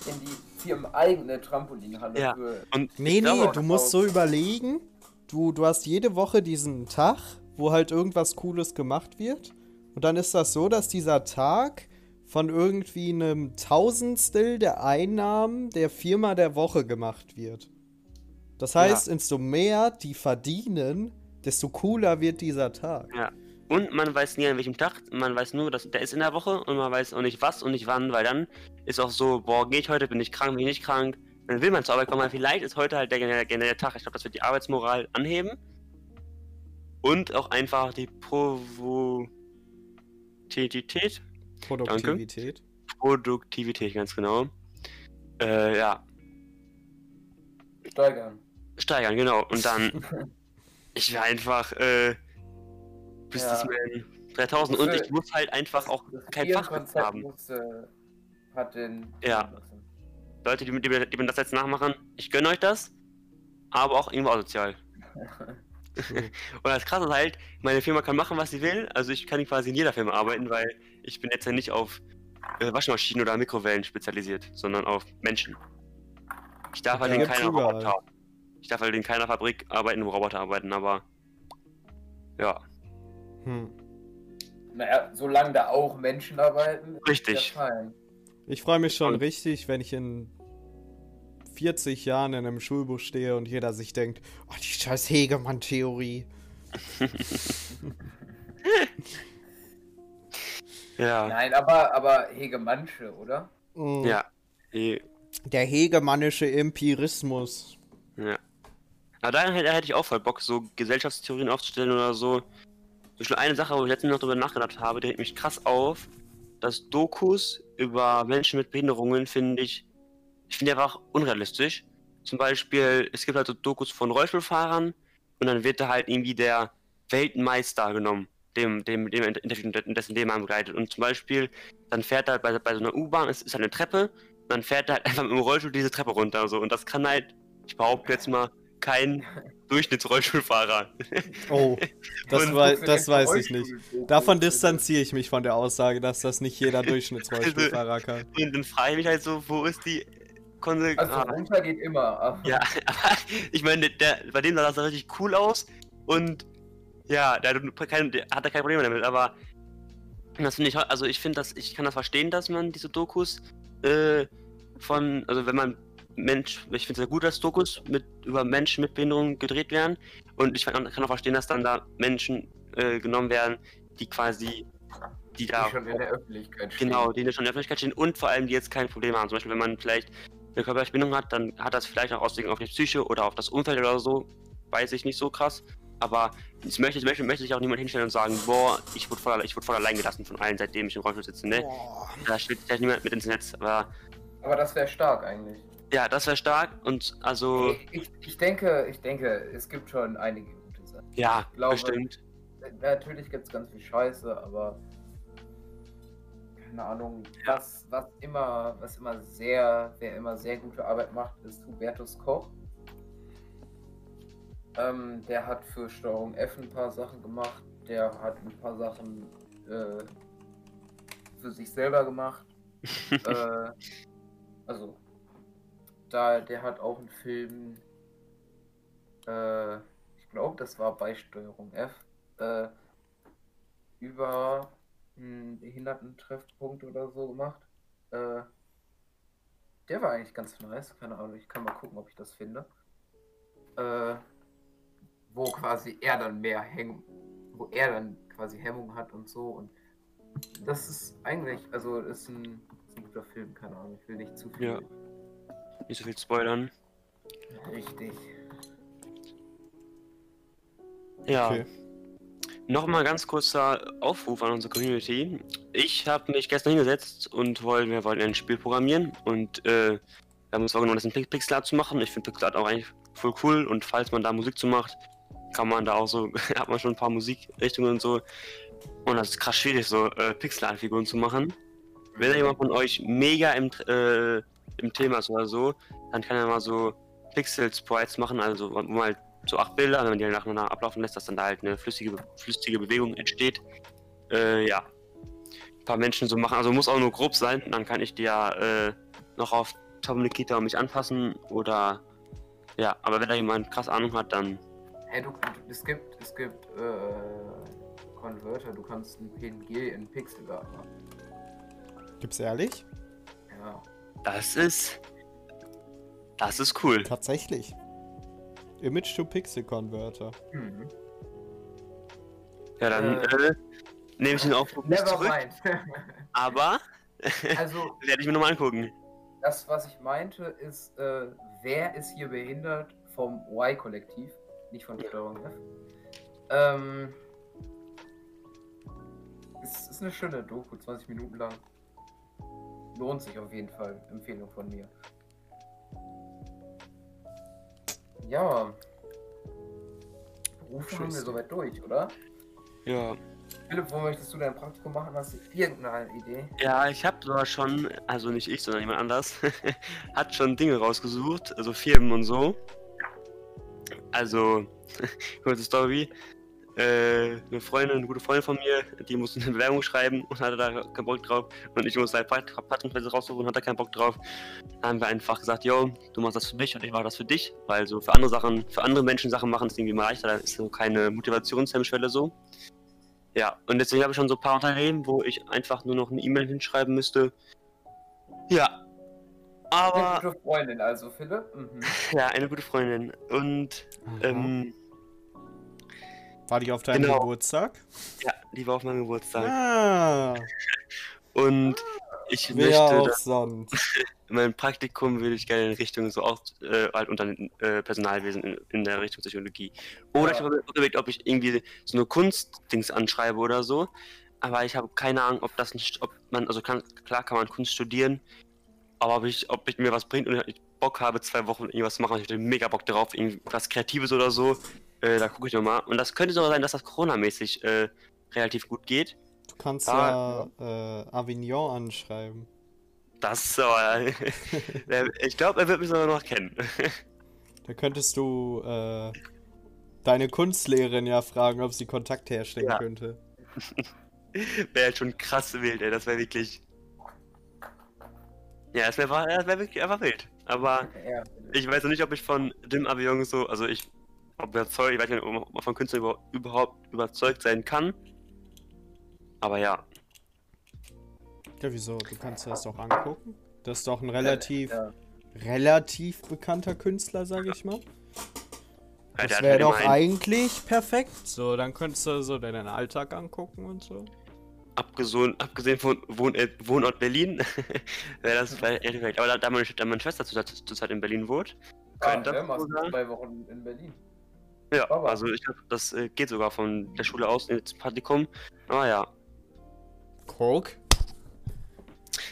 [SPEAKER 1] in die firmeneigene Trampolinhalle
[SPEAKER 3] Ja.
[SPEAKER 1] für.
[SPEAKER 3] Und
[SPEAKER 2] Nee, nee, du musst so überlegen, du, du hast jede Woche diesen Tag, wo halt irgendwas Cooles gemacht wird. Und dann ist das so, dass dieser Tag von irgendwie einem Tausendstel der Einnahmen der Firma der Woche gemacht wird. Das heißt, desto mehr die verdienen, desto cooler wird dieser Tag.
[SPEAKER 3] Und man weiß nie an welchem Tag, man weiß nur, dass der ist in der Woche und man weiß auch nicht was und nicht wann, weil dann ist auch so, boah, gehe ich heute, bin ich krank, bin ich nicht krank. Dann will man zur Arbeit kommen, vielleicht ist heute halt der generelle Tag. Ich glaube, das wird die Arbeitsmoral anheben. Und auch einfach die Provoktivität,
[SPEAKER 2] Produktivität.
[SPEAKER 3] Produktivität, ganz genau. Äh, ja,
[SPEAKER 1] steigern.
[SPEAKER 3] steigern, genau. Und dann, ich will einfach, äh, Businessman 3000 und ich muss halt einfach auch
[SPEAKER 1] Das
[SPEAKER 3] kein Fachwissen haben.
[SPEAKER 1] muss, äh, hat den.
[SPEAKER 3] Ja. Leute, die, die, die mir das jetzt nachmachen, ich gönne euch das, aber auch irgendwo asozial. Und das Krasse ist halt, meine Firma kann machen, was sie will. Also ich kann quasi in jeder Firma arbeiten, weil ich bin jetzt ja nicht auf äh, Waschmaschinen oder Mikrowellen spezialisiert, sondern auf Menschen. Ich darf halt
[SPEAKER 2] Ja,
[SPEAKER 3] in keiner. Roboter. Ich darf halt in keiner Fabrik arbeiten, wo Roboter arbeiten, aber ja,
[SPEAKER 2] Hm.
[SPEAKER 1] Naja, solange da auch Menschen arbeiten, ist
[SPEAKER 3] Richtig.
[SPEAKER 1] ja fein.
[SPEAKER 2] Ich freue mich schon
[SPEAKER 3] Und-
[SPEAKER 2] richtig, wenn ich in 40 Jahren in einem Schulbus stehe und jeder sich denkt, oh, die scheiß Hegemann-Theorie.
[SPEAKER 3] ja,
[SPEAKER 1] Nein, aber, aber Hegemannsche, oder?
[SPEAKER 2] Mm,
[SPEAKER 3] ja. Eh,
[SPEAKER 2] Der hegemannische Empirismus.
[SPEAKER 3] Ja. Aber da hätte, da hätte ich auch voll Bock, so Gesellschaftstheorien aufzustellen oder so. Zum Beispiel eine Sache, wo ich letztens noch drüber nachgedacht habe, die regt mich krass auf, dass Dokus über Menschen mit Behinderungen finde ich, ich finde die einfach unrealistisch. Zum Beispiel, es gibt halt so Dokus von Rollstuhlfahrern und dann wird da halt irgendwie der Weltmeister genommen, dem, dem, dem Interview, dessen Leben man begleitet. Und zum Beispiel, dann fährt er halt bei, bei so einer U-Bahn, es ist halt eine Treppe, und dann fährt er halt einfach mit dem Rollstuhl diese Treppe runter. So. Und das kann halt, ich behaupte jetzt mal, kein Durchschnittsrollstuhlfahrer.
[SPEAKER 2] Oh, das,
[SPEAKER 3] Und
[SPEAKER 2] wei das weiß ich nicht. Davon distanziere ich mich von der Aussage, dass das nicht jeder Durchschnittsrollstuhlfahrer kann.
[SPEAKER 3] Und dann frage ich mich halt so, wo ist die Konsequenz?
[SPEAKER 1] Also runter geht immer. Aber
[SPEAKER 3] ja, aber ich meine, der, bei dem sah das richtig cool aus und ja, der, hat kein, der hatte kein Problem damit, aber das finde ich, also ich finde das, ich kann das verstehen, dass man diese Dokus äh, von, also wenn man Mensch, ich finde es sehr gut, dass Dokus mit, über Menschen mit Behinderung gedreht werden und ich kann kann auch verstehen, dass dann da Menschen äh, genommen werden, die quasi, die da
[SPEAKER 1] die schon in der Öffentlichkeit stehen.
[SPEAKER 3] Genau, die schon in der Öffentlichkeit stehen und vor allem, die jetzt kein Problem haben. Zum Beispiel, wenn man vielleicht eine körperliche Bindung hat, dann hat das vielleicht auch Auswirkungen auf die Psyche oder auf das Umfeld oder so. Weiß ich nicht so krass. Aber ich möchte, ich möchte, möchte sich auch niemand hinstellen und sagen, boah, ich wurde voll, ich wurde voll allein gelassen von allen, seitdem ich im Rollstuhl sitze. Ne?
[SPEAKER 2] Boah.
[SPEAKER 3] Da steht vielleicht niemand mit ins Netz. Aber
[SPEAKER 1] Aber das wäre stark eigentlich.
[SPEAKER 3] ja, das wäre stark und also,
[SPEAKER 1] Ich, ich, ich denke, ich denke, es gibt schon einige gute Sachen.
[SPEAKER 3] ja,
[SPEAKER 1] glaube-
[SPEAKER 3] bestimmt.
[SPEAKER 1] Natürlich gibt es ganz viel Scheiße, aber keine Ahnung, was, was immer, was immer sehr, wer immer sehr gute Arbeit macht, ist Hubertus Koch. Ähm, der hat für Steuerung F ein paar Sachen gemacht, der hat ein paar Sachen äh, für sich selber gemacht. äh, also, da, der hat auch einen Film, äh, ich glaube, das war bei Steuerung F, äh, über Behindertentreffpunkt oder so gemacht. Äh, der war eigentlich ganz nice, keine Ahnung, ich kann mal gucken, ob ich das finde. Äh, wo quasi er dann mehr Hemmung, wo er dann quasi Hemmung hat und so und das ist eigentlich, also ist ein, ist ein guter Film, keine Ahnung, ich will nicht zu viel.
[SPEAKER 3] Ja. Nicht so viel spoilern.
[SPEAKER 1] Richtig.
[SPEAKER 3] Ja.
[SPEAKER 2] Okay.
[SPEAKER 3] Nochmal ganz kurzer Aufruf an unsere Community. Ich habe mich gestern hingesetzt und wollen, wir wollten ein Spiel programmieren und äh, wir haben uns vorgenommen, das in Pix- Pixelart zu machen. Ich finde Pixelart auch eigentlich voll cool und falls man da Musik zu macht, kann man da auch so, hat man schon ein paar Musikrichtungen und so. Und das ist krass schwierig, so äh, Pixelart-Figuren zu machen. Wenn da jemand von euch mega im, äh, im Thema ist oder so, dann kann er mal so Pixel Sprites machen, also wo man halt so acht Bilder, wenn man die halt nacheinander ablaufen lässt, dass dann da halt eine flüssige, flüssige Bewegung entsteht. Äh, ja. Ein paar Menschen so machen, also muss auch nur grob sein, dann kann ich die ja äh, noch auf Tom Nikita und mich anpassen oder ja, aber wenn da jemand krass Ahnung hat, dann
[SPEAKER 1] Hey, du, du, es gibt, es gibt äh, Converter, du kannst ein PNG in Pixel machen.
[SPEAKER 2] Gibt's ehrlich?
[SPEAKER 1] Ja.
[SPEAKER 3] das ist das ist cool.
[SPEAKER 2] Tatsächlich. Image to Pixel Converter.
[SPEAKER 1] Mhm.
[SPEAKER 3] Ja, dann
[SPEAKER 1] Äh,
[SPEAKER 3] äh, nehme ich den Aufruf nicht
[SPEAKER 1] Never
[SPEAKER 3] zurück,
[SPEAKER 1] mind.
[SPEAKER 3] aber
[SPEAKER 1] also,
[SPEAKER 3] werde ich mir nochmal angucken.
[SPEAKER 1] das, was ich meinte, ist, äh, wer ist hier behindert vom Y-Kollektiv, nicht von Steuerung F. Ähm, es ist eine schöne Doku, 20 Minuten lang. Lohnt sich auf jeden Fall. Empfehlung von mir. Ja. Berufe haben wir soweit durch, oder?
[SPEAKER 3] Ja.
[SPEAKER 1] Philipp, wo möchtest du dein Praktikum machen? Hast du irgendeine Idee?
[SPEAKER 3] Ja, ich habe sogar schon, also nicht ich, sondern jemand anders, hat schon Dinge rausgesucht, also Firmen und so. Also, kurze Story. Äh, eine Freundin, eine gute Freundin von mir, die musste eine Bewerbung schreiben und hatte da keinen Bock drauf. Und ich musste halt Praktikumsplätze raussuchen und hatte keinen Bock drauf. Dann haben wir einfach gesagt, yo, du machst das für mich und ich mache das für dich. Weil so für andere Sachen, für andere Menschen Sachen machen ist irgendwie mal leichter, da ist so keine Motivationshemmschwelle so. Ja, und deswegen habe ich schon so ein paar Unternehmen, wo ich einfach nur noch eine E-Mail hinschreiben müsste. Ja.
[SPEAKER 1] Eine
[SPEAKER 3] Aber,
[SPEAKER 1] gute Freundin, also Philipp. Mhm.
[SPEAKER 3] ja, eine gute Freundin. Und, ähm,
[SPEAKER 2] War die auf deinem
[SPEAKER 3] genau.
[SPEAKER 2] Geburtstag?
[SPEAKER 3] ja, die war auf meinem Geburtstag.
[SPEAKER 2] Ah,
[SPEAKER 3] Und ich
[SPEAKER 2] wer
[SPEAKER 3] möchte,
[SPEAKER 2] auch sonst.
[SPEAKER 3] mein Praktikum würde ich gerne in Richtung so auch äh, halt unter äh, Personalwesen in, in der Richtung Psychologie. Oder
[SPEAKER 1] Ja.
[SPEAKER 3] ich habe überlegt, ob ich irgendwie so eine Kunstdings anschreibe oder so. Aber ich habe keine Ahnung, ob das nicht, ob man, also kann, klar kann man Kunst studieren, aber ob ich, ob ich mir was bringt und ich Bock habe, zwei Wochen irgendwas zu machen, ich hätte mega Bock drauf, irgendwas Kreatives oder so, äh, da gucke ich nochmal. Und das könnte sogar sein, dass das Corona-mäßig äh, relativ gut geht.
[SPEAKER 2] Du kannst
[SPEAKER 3] Ah,
[SPEAKER 2] ja, äh, Avignon anschreiben.
[SPEAKER 3] Das der- ich glaube, er wird mich sogar noch kennen.
[SPEAKER 2] Da könntest du äh, deine Kunstlehrerin ja fragen, ob sie Kontakt herstellen
[SPEAKER 3] Ja.
[SPEAKER 2] könnte.
[SPEAKER 3] Wäre halt schon krass wild, ey. Das wäre wirklich. Ja, das wäre das wär wirklich einfach wild. Aber ich weiß noch nicht, ob ich von dem Avion so, also ich ob überzeugt, ich weiß nicht, ob man von Künstlern über, überhaupt überzeugt sein kann. Aber ja,
[SPEAKER 2] Ja, wieso? Du kannst dir das doch angucken. Das ist doch ein relativ,
[SPEAKER 1] Ja.
[SPEAKER 2] relativ bekannter Künstler, sag ich mal. Das wäre doch eigentlich perfekt. So, dann könntest du so deinen Alltag angucken und so.
[SPEAKER 3] abgesehen, abgesehen von Wohn, äh, Wohnort Berlin, wäre das vielleicht perfekt. Aber da, da, meine, da meine Schwester zurzeit, zurzeit in Berlin wohnt,
[SPEAKER 1] Ah,
[SPEAKER 3] könnte
[SPEAKER 1] ja,
[SPEAKER 3] das
[SPEAKER 1] zwei Wochen in Berlin.
[SPEAKER 3] Ja,
[SPEAKER 1] Aber-
[SPEAKER 3] also ich glaube, das äh, geht sogar von der Schule aus ins Praktikum. Aber ja.
[SPEAKER 2] Coke?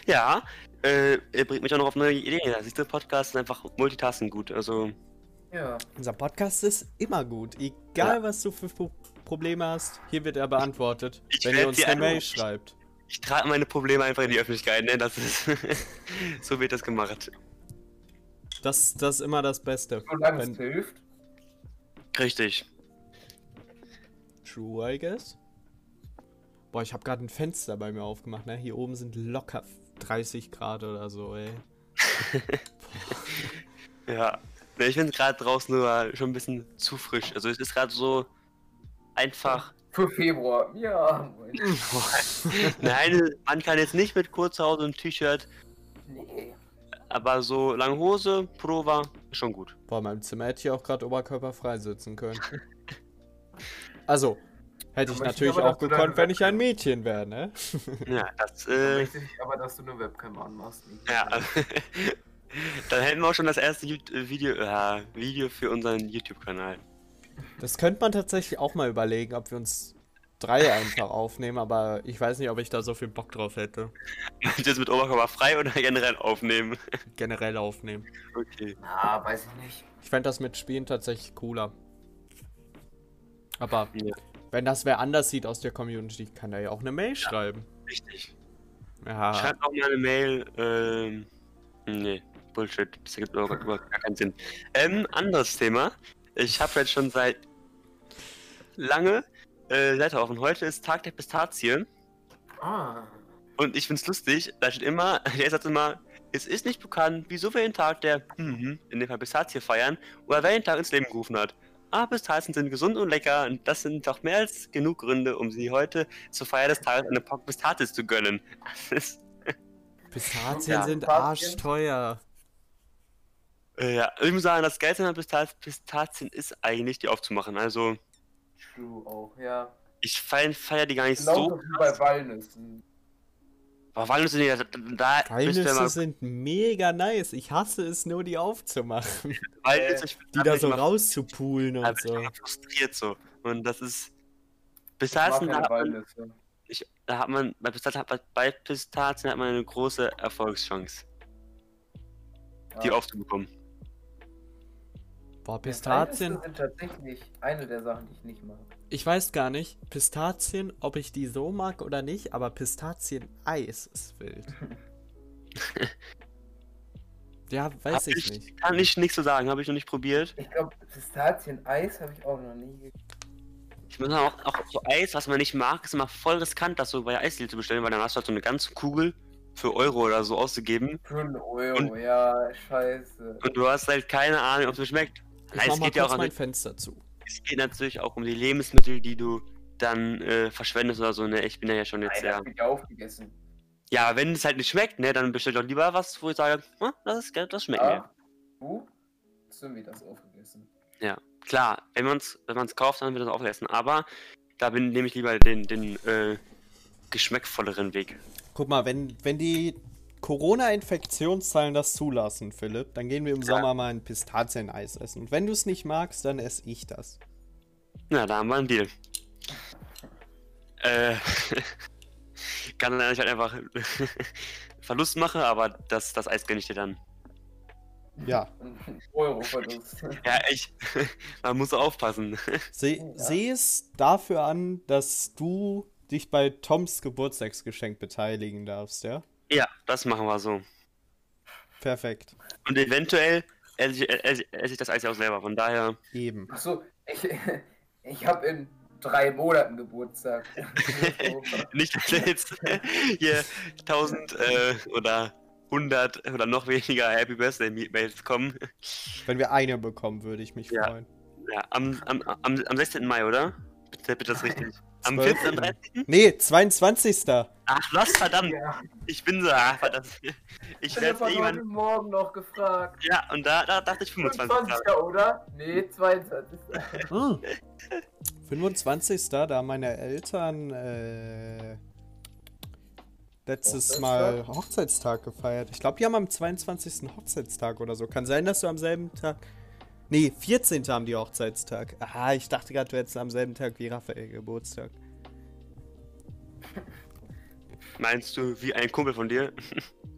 [SPEAKER 3] Ja, äh, er bringt mich auch noch auf neue Ideen. Ja, siehst du, Podcast ist einfach Multitasking gut. Also,
[SPEAKER 1] Ja.
[SPEAKER 2] Unser Podcast ist immer gut. Egal, was du für Pro Probleme hast, hier wird er beantwortet,
[SPEAKER 3] Ich
[SPEAKER 2] wenn ihr uns eine Mail schreibt.
[SPEAKER 3] ich trage meine Probleme einfach in die Öffentlichkeit, ne? Das ist. so wird das gemacht.
[SPEAKER 2] Das, das ist immer das Beste.
[SPEAKER 1] Solange es
[SPEAKER 2] Wenn,
[SPEAKER 1] hilft.
[SPEAKER 3] Richtig.
[SPEAKER 2] true, I guess. Boah, ich habe gerade ein Fenster bei mir aufgemacht, ne? Hier oben sind locker 30 Grad oder so, ey.
[SPEAKER 3] Ja. Ich finde gerade draußen nur schon ein bisschen zu frisch. Also, es ist gerade so einfach.
[SPEAKER 1] Für Februar. Ja, moin.
[SPEAKER 3] Nein, man kann jetzt nicht mit Kurzhause und T-Shirt,
[SPEAKER 1] Nee.
[SPEAKER 3] aber so lange Hose, Pullover, ist schon gut.
[SPEAKER 2] In meinem Zimmer hätte ich auch gerade oberkörperfrei sitzen können. Also, hätte ich natürlich
[SPEAKER 1] aber,
[SPEAKER 2] auch gekonnt, wenn ich ein Mädchen wäre, ne?
[SPEAKER 3] Ja, das,
[SPEAKER 1] Da
[SPEAKER 3] äh,
[SPEAKER 1] möchte ich aber, dass du eine Webcam anmachst. nicht?
[SPEAKER 3] Ja, dann hätten wir auch schon das erste äh, Video, äh, Video für unseren YouTube-Kanal.
[SPEAKER 2] Das könnte man tatsächlich auch mal überlegen, ob wir uns drei einfach aufnehmen, aber ich weiß nicht, ob ich da so viel Bock drauf hätte.
[SPEAKER 3] Jetzt mit Oberkörper frei oder generell aufnehmen?
[SPEAKER 2] Generell aufnehmen.
[SPEAKER 3] Okay.
[SPEAKER 1] Ah, weiß ich nicht.
[SPEAKER 2] Ich fände das mit Spielen tatsächlich cooler. Aber
[SPEAKER 3] Ja.
[SPEAKER 2] wenn das wer anders sieht aus der Community, kann er ja auch eine Mail schreiben.
[SPEAKER 3] Richtig.
[SPEAKER 2] Ja,
[SPEAKER 3] Schreibt auch mal eine Mail, ähm, nee, Bullshit. Das ergibt überhaupt überhaupt gar keinen Sinn. Ähm, anderes Thema. Ich habe jetzt schon seit lange äh, Seite offen. Heute ist Tag der Pistazien.
[SPEAKER 1] Ah.
[SPEAKER 3] Und ich find's lustig, da steht immer, der sagt immer, es ist nicht bekannt, wieso wir den Tag der, mhm, in dem Fall Pistazie feiern, oder wer den Tag ins Leben gerufen hat. Aber Pistazien sind gesund und lecker und das sind doch mehr als genug Gründe, um sie heute zur Feier des Tages eine Packung Pistazies zu gönnen.
[SPEAKER 2] Pistazien
[SPEAKER 3] Ja,
[SPEAKER 2] sind arschteuer.
[SPEAKER 3] äh, ja, ich muss sagen, das Geilste an Pistaz Pistazien ist eigentlich, die aufzumachen. Also,
[SPEAKER 1] True auch, ja.
[SPEAKER 3] ich feier, feier die gar nicht
[SPEAKER 1] Genauso
[SPEAKER 3] so.
[SPEAKER 1] wie bei Walnüssen.
[SPEAKER 3] Aber Walnüsse, nee, da, da
[SPEAKER 2] Walnüsse
[SPEAKER 3] mal,
[SPEAKER 2] sind mega nice. Ich hasse es nur, die aufzumachen.
[SPEAKER 3] Walnüsse, ich
[SPEAKER 2] Die da so
[SPEAKER 3] raus.
[SPEAKER 2] rauszupulen und
[SPEAKER 3] bin ich
[SPEAKER 2] so.
[SPEAKER 3] immer frustriert so. Und das ist.
[SPEAKER 1] Ich mag
[SPEAKER 3] Pistazien, da
[SPEAKER 1] keine
[SPEAKER 3] hat, man,
[SPEAKER 1] Walnüsse.
[SPEAKER 3] ich, da hat man, bei Pistazien, hat man, bei Pistazien hat man eine große Erfolgschance, die
[SPEAKER 1] Ja.
[SPEAKER 3] aufzubekommen.
[SPEAKER 2] Boah,
[SPEAKER 1] Ja,
[SPEAKER 2] Pistazien.
[SPEAKER 1] Walnüsse sind tatsächlich eine der Sachen, die ich nicht mag.
[SPEAKER 2] Ich weiß gar nicht, Pistazien, ob ich die so mag oder nicht, aber Pistazien-Eis ist wild. ja, weiß
[SPEAKER 3] Hab
[SPEAKER 2] ich nicht.
[SPEAKER 3] Kann ich nichts zu sagen, habe ich noch nicht probiert.
[SPEAKER 1] Ich glaube, Pistazien-Eis habe ich auch noch nie gegessen.
[SPEAKER 3] Ich muss auch, auch so Eis, was man nicht mag, ist immer voll riskant, das so bei Eisdiele zu bestellen, weil dann hast du halt so eine ganze Kugel für Euro oder so auszugeben.
[SPEAKER 1] Für einen Euro,
[SPEAKER 3] Und-
[SPEAKER 1] ja, scheiße.
[SPEAKER 3] Und du hast halt keine Ahnung, ob es schmeckt.
[SPEAKER 2] Ich
[SPEAKER 3] Nein,
[SPEAKER 2] mach
[SPEAKER 3] es
[SPEAKER 2] mal
[SPEAKER 3] geht ja
[SPEAKER 2] kurz
[SPEAKER 3] auch
[SPEAKER 2] mein Fenster zu.
[SPEAKER 3] es geht natürlich auch um die Lebensmittel, die du dann äh, verschwendest oder so. Ne, ich bin ja schon jetzt
[SPEAKER 1] Nein,
[SPEAKER 3] sehr.
[SPEAKER 1] wird ja aufgegessen.
[SPEAKER 3] Ja, wenn es halt nicht schmeckt, ne, dann bestell doch lieber was, wo ich sage, "Hm, das, ist, das schmeckt mir.
[SPEAKER 1] Ja. Du? Hast du mir das aufgegessen?
[SPEAKER 3] Klar, wenn man es wenn man's kauft, dann wird das auch essen. Aber da bin, nehme ich lieber den, den äh, geschmackvolleren Weg.
[SPEAKER 2] Guck mal, wenn, wenn die Corona-Infektionszahlen das zulassen, Philipp, dann gehen wir im
[SPEAKER 3] Ja.
[SPEAKER 2] Sommer mal ein Pistazieneis essen. Und wenn du es nicht magst, dann esse ich das.
[SPEAKER 3] Na, da haben wir einen Deal. Äh, kann dann dass ich halt einfach Verlust mache, aber das, das Eis gönne ich dir dann.
[SPEAKER 2] Ja.
[SPEAKER 1] Ein Euro Verlust.
[SPEAKER 3] Ja, ich, man muss aufpassen.
[SPEAKER 2] Se
[SPEAKER 1] Ja.
[SPEAKER 2] Sehe es dafür an, dass du dich bei Toms Geburtstagsgeschenk beteiligen darfst, ja?
[SPEAKER 3] Ja, das machen wir so.
[SPEAKER 2] Perfekt.
[SPEAKER 3] Und eventuell esse ich, esse, esse ich das Eis ja auch selber, von daher.
[SPEAKER 2] Eben.
[SPEAKER 1] Achso, ich, ich habe in drei Monaten Geburtstag.
[SPEAKER 3] Nicht, dass jetzt hier 1000 äh, oder 100 oder noch weniger Happy Birthday Mails kommen.
[SPEAKER 2] Wenn wir eine bekommen, würde ich mich
[SPEAKER 3] Ja.
[SPEAKER 2] freuen.
[SPEAKER 3] Ja, am, am, am, am 16. Mai, oder? Bitte, bitte das richtig. Am
[SPEAKER 2] 12.
[SPEAKER 3] 14. 13.
[SPEAKER 2] Nee, 22.
[SPEAKER 3] Ach, was, verdammt.
[SPEAKER 1] ja,
[SPEAKER 3] Ich bin so, ah, verdammt. Ich werde
[SPEAKER 1] habe
[SPEAKER 3] irgendwann.
[SPEAKER 1] heute Morgen noch gefragt.
[SPEAKER 3] Ja, und da, da dachte ich 25.
[SPEAKER 1] 25. oder? Nee, 22.
[SPEAKER 2] Hm. 25. Da haben meine Eltern äh, letztes
[SPEAKER 1] Hochzeitstag?
[SPEAKER 2] Mal Hochzeitstag gefeiert. Ich glaube, die haben am 22. Hochzeitstag oder so. Kann sein, dass du am selben Tag. Nee, 14. haben die Hochzeitstag. Aha, ich dachte gerade, du hättest am selben Tag wie Raphael Geburtstag.
[SPEAKER 3] Meinst du, wie ein Kumpel von dir?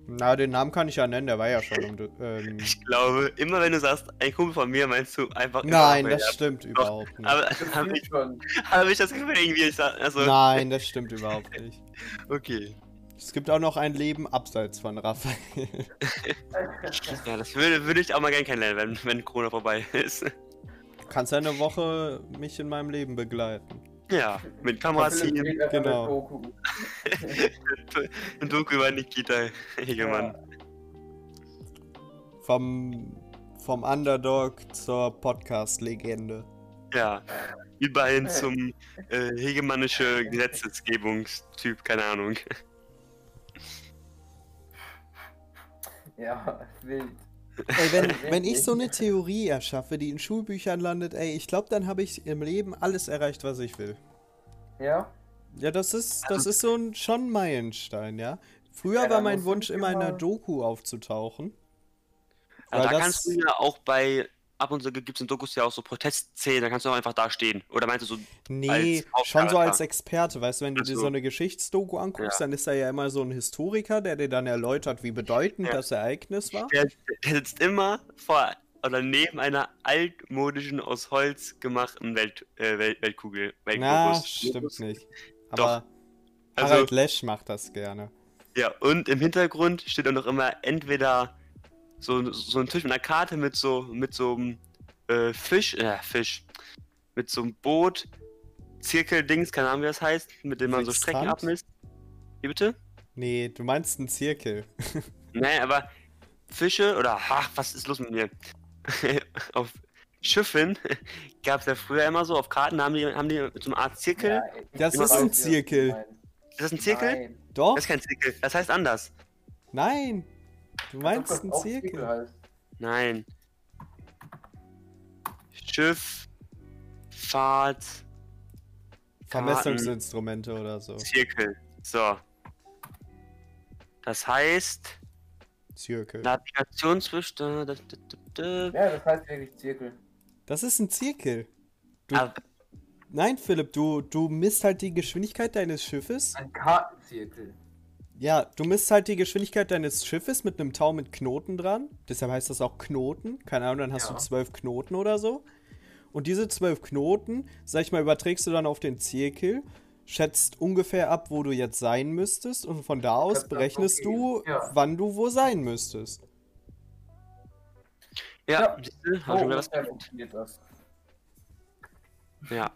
[SPEAKER 2] Na, den Namen kann ich ja nennen, der war ja schon um. Ähm,
[SPEAKER 3] Ich glaube, immer wenn du sagst, ein Kumpel von mir, meinst du einfach.
[SPEAKER 2] nein, das stimmt überhaupt nicht.
[SPEAKER 3] Aber
[SPEAKER 1] Das
[SPEAKER 3] habe ich,
[SPEAKER 1] schon.
[SPEAKER 3] hab ich das Gefühl irgendwie, ich sag, also,
[SPEAKER 2] Nein, das stimmt überhaupt nicht.
[SPEAKER 3] okay.
[SPEAKER 2] Es gibt auch noch ein Leben abseits von Raphael.
[SPEAKER 3] Ja, das würde, würde ich auch mal gerne kennenlernen, wenn, wenn Corona vorbei ist.
[SPEAKER 2] Du kannst ja eine Woche mich in meinem Leben begleiten.
[SPEAKER 3] Ja, mit
[SPEAKER 1] geht einfach
[SPEAKER 2] genau.
[SPEAKER 1] mit Doku.
[SPEAKER 3] über Nikita Hegemann.
[SPEAKER 2] Vom, vom Underdog zur Podcast-Legende.
[SPEAKER 3] Ja. Überhin zum äh, hegemannische Gesetzgebungstyp, keine Ahnung.
[SPEAKER 1] Ja, wild.
[SPEAKER 2] Ey, wenn, wenn ich so eine Theorie erschaffe, die in Schulbüchern landet, ey, ich glaube, dann habe ich im Leben alles erreicht, was ich will.
[SPEAKER 1] Ja?
[SPEAKER 2] Ja, das ist, das ist so ein schon Meilenstein, ja. Früher
[SPEAKER 1] Ja,
[SPEAKER 2] war mein Wunsch immer in einer Doku aufzutauchen.
[SPEAKER 3] Aber da
[SPEAKER 2] das-
[SPEAKER 3] kannst du ja auch bei, ab und zu gibt es in Dokus ja auch so Protestszenen, da kannst du auch einfach da stehen. Oder meinst du so,
[SPEAKER 2] Nee, schon so als Experte, weißt du, wenn du dir
[SPEAKER 3] so.
[SPEAKER 2] eine Geschichtsdoku anguckst,
[SPEAKER 3] Ja.
[SPEAKER 2] dann ist da ja immer so ein Historiker, der dir dann erläutert, wie bedeutend
[SPEAKER 3] Ja.
[SPEAKER 2] das Ereignis war.
[SPEAKER 3] der, der sitzt immer vor oder neben einer altmodischen, aus Holz gemachten Welt, äh, Welt, Weltkugel.
[SPEAKER 2] Na,
[SPEAKER 3] Weltglobus.
[SPEAKER 2] stimmt nicht.
[SPEAKER 3] Doch.
[SPEAKER 2] Aber
[SPEAKER 3] Also-
[SPEAKER 2] Harald Lesch macht das gerne.
[SPEAKER 3] Ja, und im Hintergrund steht auch noch immer entweder so, so ein Tisch mit einer Karte mit so, mit so einem äh, Fisch, äh, Fisch, mit so einem Boot, Zirkeldings, keine Ahnung wie das heißt, mit dem man so Strecken abmisst. Wie bitte?
[SPEAKER 2] Nee, du meinst einen Zirkel.
[SPEAKER 3] Nee, aber Fische oder, ach, was ist los mit mir? auf Schiffen gab es ja früher immer so, auf Karten haben die, haben die so eine Art Zirkel.
[SPEAKER 1] Ja,
[SPEAKER 2] Das
[SPEAKER 3] ist ein
[SPEAKER 2] Zirkel.
[SPEAKER 3] Ist das ein Zirkel?
[SPEAKER 1] Nein.
[SPEAKER 2] Doch?
[SPEAKER 3] Das ist kein Zirkel, das heißt anders.
[SPEAKER 2] Nein. Du meinst einen
[SPEAKER 1] auch
[SPEAKER 2] Zirkel.
[SPEAKER 1] heißt.
[SPEAKER 3] Nein. Schiff, Fahrt,
[SPEAKER 2] Vermessungsinstrumente oder so.
[SPEAKER 3] Zirkel. So. Das heißt,
[SPEAKER 2] Zirkel.
[SPEAKER 3] Navigationswichte.
[SPEAKER 1] Ja, das heißt wirklich Zirkel.
[SPEAKER 2] Das ist ein Zirkel. Du,
[SPEAKER 3] Ah,
[SPEAKER 2] nein, Philipp, du, du misst halt die Geschwindigkeit deines Schiffes.
[SPEAKER 1] Ein Kartenzirkel.
[SPEAKER 2] Ja, du misst halt die Geschwindigkeit deines Schiffes mit einem Tau mit Knoten dran. Deshalb heißt das auch Knoten. Keine Ahnung, dann hast
[SPEAKER 1] Ja.
[SPEAKER 2] du zwölf Knoten oder so. Und diese zwölf Knoten, sag ich mal, überträgst du dann auf den Zirkel, schätzt ungefähr ab, wo du jetzt sein müsstest und von da aus berechnest du.
[SPEAKER 1] Ja.
[SPEAKER 2] wann du wo sein müsstest.
[SPEAKER 3] ja,
[SPEAKER 1] Ja. ungefähr
[SPEAKER 3] gelernt.
[SPEAKER 1] funktioniert das.
[SPEAKER 3] Ja.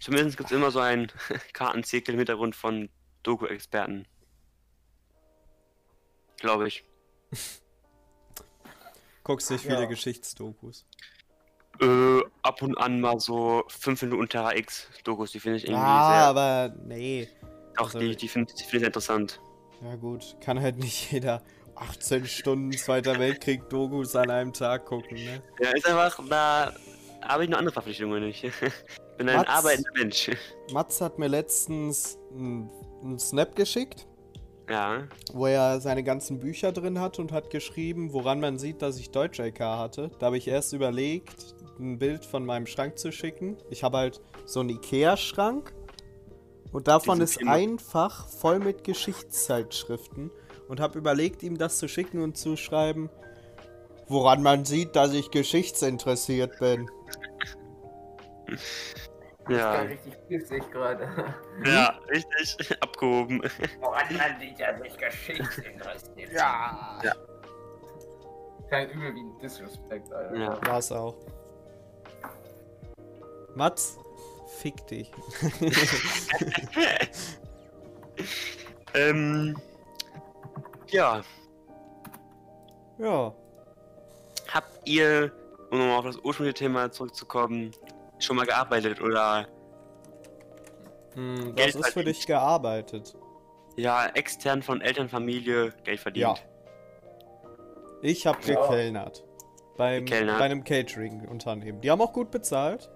[SPEAKER 3] Zumindest gibt es immer so einen Kartenzirkel im Hintergrund von Doku-Experten. Glaube ich.
[SPEAKER 2] Guckst dich
[SPEAKER 1] Ja.
[SPEAKER 2] viele Geschichtsdokus.
[SPEAKER 3] Äh, ab und an mal so 5 Minuten Terra X Dokus, die finde ich irgendwie
[SPEAKER 2] Ah,
[SPEAKER 3] sehr.
[SPEAKER 2] aber nee.
[SPEAKER 3] Auch
[SPEAKER 2] also-
[SPEAKER 3] die, die finde find ich interessant.
[SPEAKER 2] Ja gut, kann halt nicht jeder 18 Stunden Zweiter Weltkrieg Dokus an einem Tag gucken, ne?
[SPEAKER 3] Ja, ist einfach, da habe ich noch andere Verpflichtungen nicht. Ich bin ein
[SPEAKER 2] Mats?
[SPEAKER 3] arbeitender Mensch.
[SPEAKER 2] Mats hat mir letztens einen Snap geschickt,
[SPEAKER 3] Ja.
[SPEAKER 2] wo er seine ganzen Bücher drin hat und hat geschrieben, woran man sieht, dass ich Deutsch-LK hatte. Da habe ich erst überlegt, ein Bild von meinem Schrank zu schicken. Ich habe halt so einen Ikea-Schrank und davon
[SPEAKER 3] Diesen
[SPEAKER 2] ist
[SPEAKER 3] Thema-
[SPEAKER 2] ein Fach voll mit Geschichtszeitschriften und habe überlegt, ihm das zu schicken und zu schreiben, woran man sieht, dass ich geschichtsinteressiert bin.
[SPEAKER 1] Ja,
[SPEAKER 3] Ja.
[SPEAKER 1] richtig pissig gerade.
[SPEAKER 3] Ja, richtig. Abgehoben.
[SPEAKER 1] Woran man sich ja sich geschichtsinteressiert.
[SPEAKER 2] Ja.
[SPEAKER 3] Ja.
[SPEAKER 1] Kein übel wie ein Disrespect, Alter.
[SPEAKER 3] Ja.
[SPEAKER 2] War's auch. Mats, fick dich.
[SPEAKER 3] ähm. Ja.
[SPEAKER 2] ja.
[SPEAKER 3] Habt ihr, um nochmal auf das ursprüngliche Thema zurückzukommen, schon mal gearbeitet oder
[SPEAKER 2] Hm,
[SPEAKER 3] Geld
[SPEAKER 2] was ist für dich gearbeitet?
[SPEAKER 3] ja extern von Eltern, Familie Geld verdient?
[SPEAKER 2] Ja. Ich habe
[SPEAKER 1] Ja.
[SPEAKER 2] gekellnert. Beim,
[SPEAKER 3] Gekellnert.
[SPEAKER 2] bei einem Catering-Unternehmen. Die haben auch gut bezahlt.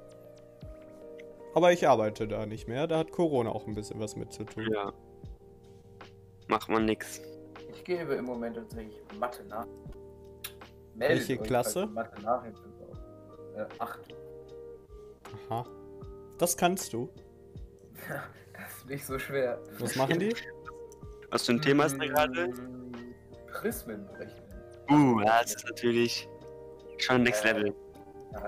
[SPEAKER 2] Aber ich arbeite da nicht mehr. Da hat Corona auch ein bisschen was mit zu tun.
[SPEAKER 3] Ja. Macht man nix.
[SPEAKER 1] Ich gebe im Moment tatsächlich Mathe nach. Meldet
[SPEAKER 2] Welche Klasse?
[SPEAKER 1] Mathe Nachhilfe. Äh, acht.
[SPEAKER 2] Aha. Das kannst du.
[SPEAKER 1] Das ist nicht so schwer.
[SPEAKER 2] Was machen die?
[SPEAKER 3] Was für ein Thema ist da gerade?
[SPEAKER 1] Mm, Prismen berechnen.
[SPEAKER 3] Uh, das ist natürlich schon Next
[SPEAKER 1] Äh,
[SPEAKER 3] Level.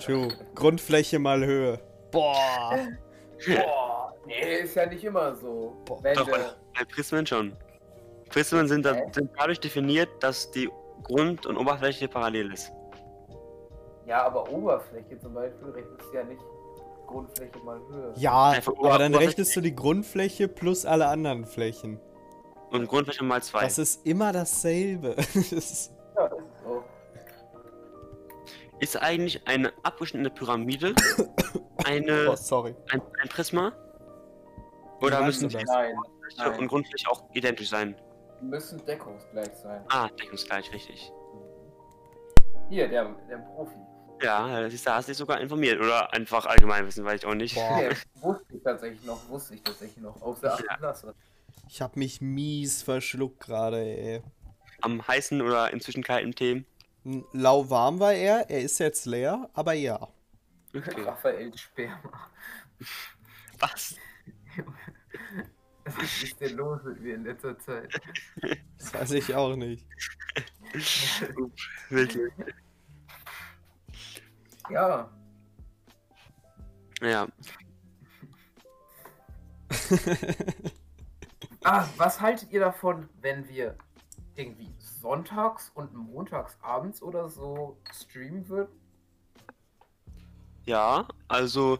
[SPEAKER 2] True. Grundfläche mal Höhe. Boah.
[SPEAKER 1] Boah, nee, ist ja nicht immer so.
[SPEAKER 2] Boah.
[SPEAKER 1] Wenn
[SPEAKER 3] Doch, bei, Prismen schon. Prismen sind, da,
[SPEAKER 1] Hä?
[SPEAKER 3] sind dadurch definiert, dass die Grund- und Oberfläche parallel ist.
[SPEAKER 1] ja, aber Oberfläche zum Beispiel rechnest du ja nicht Grundfläche mal Höhe.
[SPEAKER 2] Ja,
[SPEAKER 3] Einfach
[SPEAKER 2] aber dann rechnest du die Grundfläche plus alle anderen Flächen.
[SPEAKER 3] Und Grundfläche mal zwei.
[SPEAKER 2] Das ist immer dasselbe. Das ist-
[SPEAKER 1] Ja, ist so.
[SPEAKER 3] Ist eigentlich eine abgeschnittene Pyramide
[SPEAKER 2] oh,
[SPEAKER 3] eine,
[SPEAKER 2] sorry.
[SPEAKER 3] ein, ein Prisma? Oder müssen die?
[SPEAKER 1] Nein,
[SPEAKER 3] Grundfläche
[SPEAKER 1] Nein.
[SPEAKER 3] und Grundfläche auch identisch sein?
[SPEAKER 1] müssen deckungsgleich sein.
[SPEAKER 3] Ah, deckungsgleich, richtig.
[SPEAKER 1] Hier, der, der Profi.
[SPEAKER 3] Ja, da hast du dich sogar informiert. Oder einfach Allgemeinwissen, weiß ich auch nicht.
[SPEAKER 2] Boah.
[SPEAKER 1] Nee, wusste ich tatsächlich noch, wusste ich tatsächlich noch. Aus der 8.
[SPEAKER 3] Ja.
[SPEAKER 1] Klasse.
[SPEAKER 2] Ich hab mich mies verschluckt gerade, ey.
[SPEAKER 3] Am heißen oder inzwischen kalten Tee.
[SPEAKER 2] Lauwarm war er, er ist jetzt leer, aber ja.
[SPEAKER 3] Okay.
[SPEAKER 1] Raphael Sperma.
[SPEAKER 3] Was?
[SPEAKER 1] Was ist denn los mit mir in letzter Zeit?
[SPEAKER 2] Das weiß ich auch nicht.
[SPEAKER 3] Wirklich.
[SPEAKER 1] Ja,
[SPEAKER 3] Ja.
[SPEAKER 1] ah, was haltet ihr davon, wenn wir irgendwie sonntags und montags abends oder so streamen wird?
[SPEAKER 3] Ja, also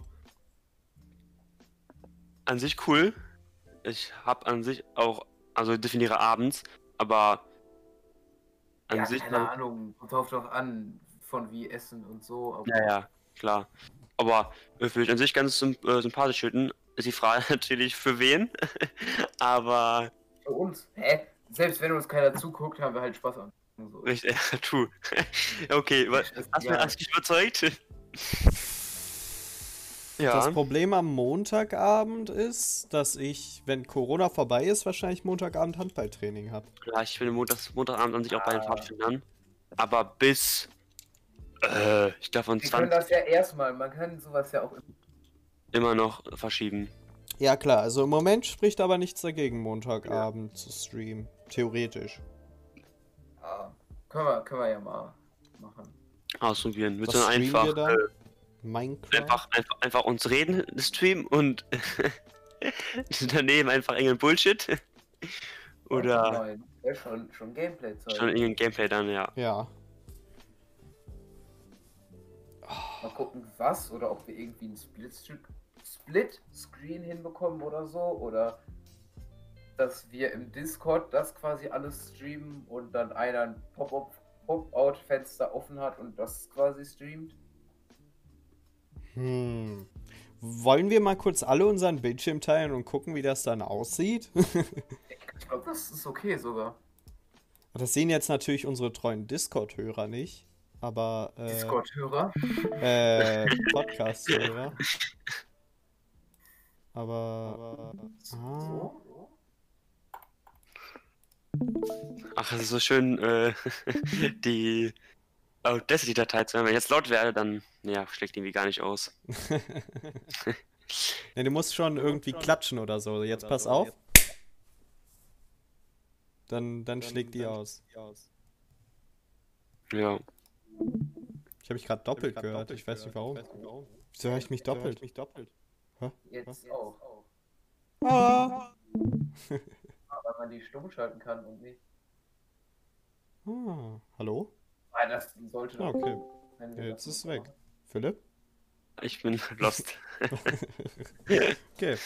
[SPEAKER 3] an sich cool. Ich habe an sich auch, also definiere abends, aber an
[SPEAKER 1] ja,
[SPEAKER 3] sich.
[SPEAKER 1] keine Ahnung, kommt drauf doch an, von wie Essen und so. Aber
[SPEAKER 3] Ja, ja, klar. Aber würde ich an sich ganz symp äh, sympathisch finden. Ist die Frage natürlich für wen. aber
[SPEAKER 1] Für uns, hä? Selbst wenn uns keiner zuguckt, haben wir halt Spaß an. So.
[SPEAKER 3] richtig, true. okay, wa-
[SPEAKER 1] Das-
[SPEAKER 3] hast du
[SPEAKER 1] ja.
[SPEAKER 3] dich überzeugt? ja.
[SPEAKER 2] Das Problem am Montagabend ist, dass ich, wenn Corona vorbei ist, wahrscheinlich Montagabend Handballtraining habe.
[SPEAKER 3] Ja, ich finde Montag, Montagabend an sich auch bei den
[SPEAKER 1] Ah.
[SPEAKER 3] Pfadfindern. Aber bis, äh, ich glaube von
[SPEAKER 1] Wir können
[SPEAKER 3] 20
[SPEAKER 1] das ja erstmal, man kann sowas ja auch
[SPEAKER 3] immer noch verschieben.
[SPEAKER 2] Ja klar, also im Moment spricht aber nichts dagegen, Montagabend zu streamen. Theoretisch.
[SPEAKER 1] Ja, können, wir, können wir ja mal machen.
[SPEAKER 3] Ausprobieren. Dann
[SPEAKER 2] streamen
[SPEAKER 3] einfach,
[SPEAKER 2] wir da?
[SPEAKER 3] äh,
[SPEAKER 2] Minecraft?
[SPEAKER 3] einfach, einfach, einfach uns reden, Stream und daneben einfach irgendein Bullshit. Oder
[SPEAKER 1] Nein, ja, schon, schon Gameplay zeigen.
[SPEAKER 3] schon irgendein Gameplay dann, ja.
[SPEAKER 2] Ja.
[SPEAKER 1] Mal gucken, was oder ob wir irgendwie ein Split, Split Screen hinbekommen oder so. Oder dass wir im Discord das quasi alles streamen und dann einer ein Pop-out-Fenster offen hat und das quasi streamt.
[SPEAKER 2] Hm. Wollen wir mal kurz alle unseren Bildschirm teilen und gucken, wie das dann aussieht?
[SPEAKER 1] Ich glaube, das ist okay sogar.
[SPEAKER 2] Das sehen jetzt natürlich unsere treuen Discord-Hörer nicht. Aber äh,
[SPEAKER 1] Discord-Hörer.
[SPEAKER 2] äh, Podcast-Hörer. Aber, ah.
[SPEAKER 3] Ach, es ist so schön, äh, die Audacity-Datei zu haben. Wenn ich jetzt laut werde, dann, ja, schlägt irgendwie gar nicht aus.
[SPEAKER 2] ne, du musst schon irgendwie klatschen oder so. Jetzt pass auf. Dann, dann schlägt die aus.
[SPEAKER 3] Ja.
[SPEAKER 2] Ich habe mich gerade doppelt gehört. Ich weiß nicht warum. Wieso höre ich mich doppelt?
[SPEAKER 1] Jetzt auch.
[SPEAKER 2] Ah.
[SPEAKER 1] Weil man die stumm schalten kann und nicht.
[SPEAKER 2] Ah. Hallo?
[SPEAKER 1] Nein, das sollte
[SPEAKER 2] Ah, okay. jetzt ist es weg.
[SPEAKER 1] machen.
[SPEAKER 2] Philipp?
[SPEAKER 3] Ich bin lost.
[SPEAKER 2] Okay.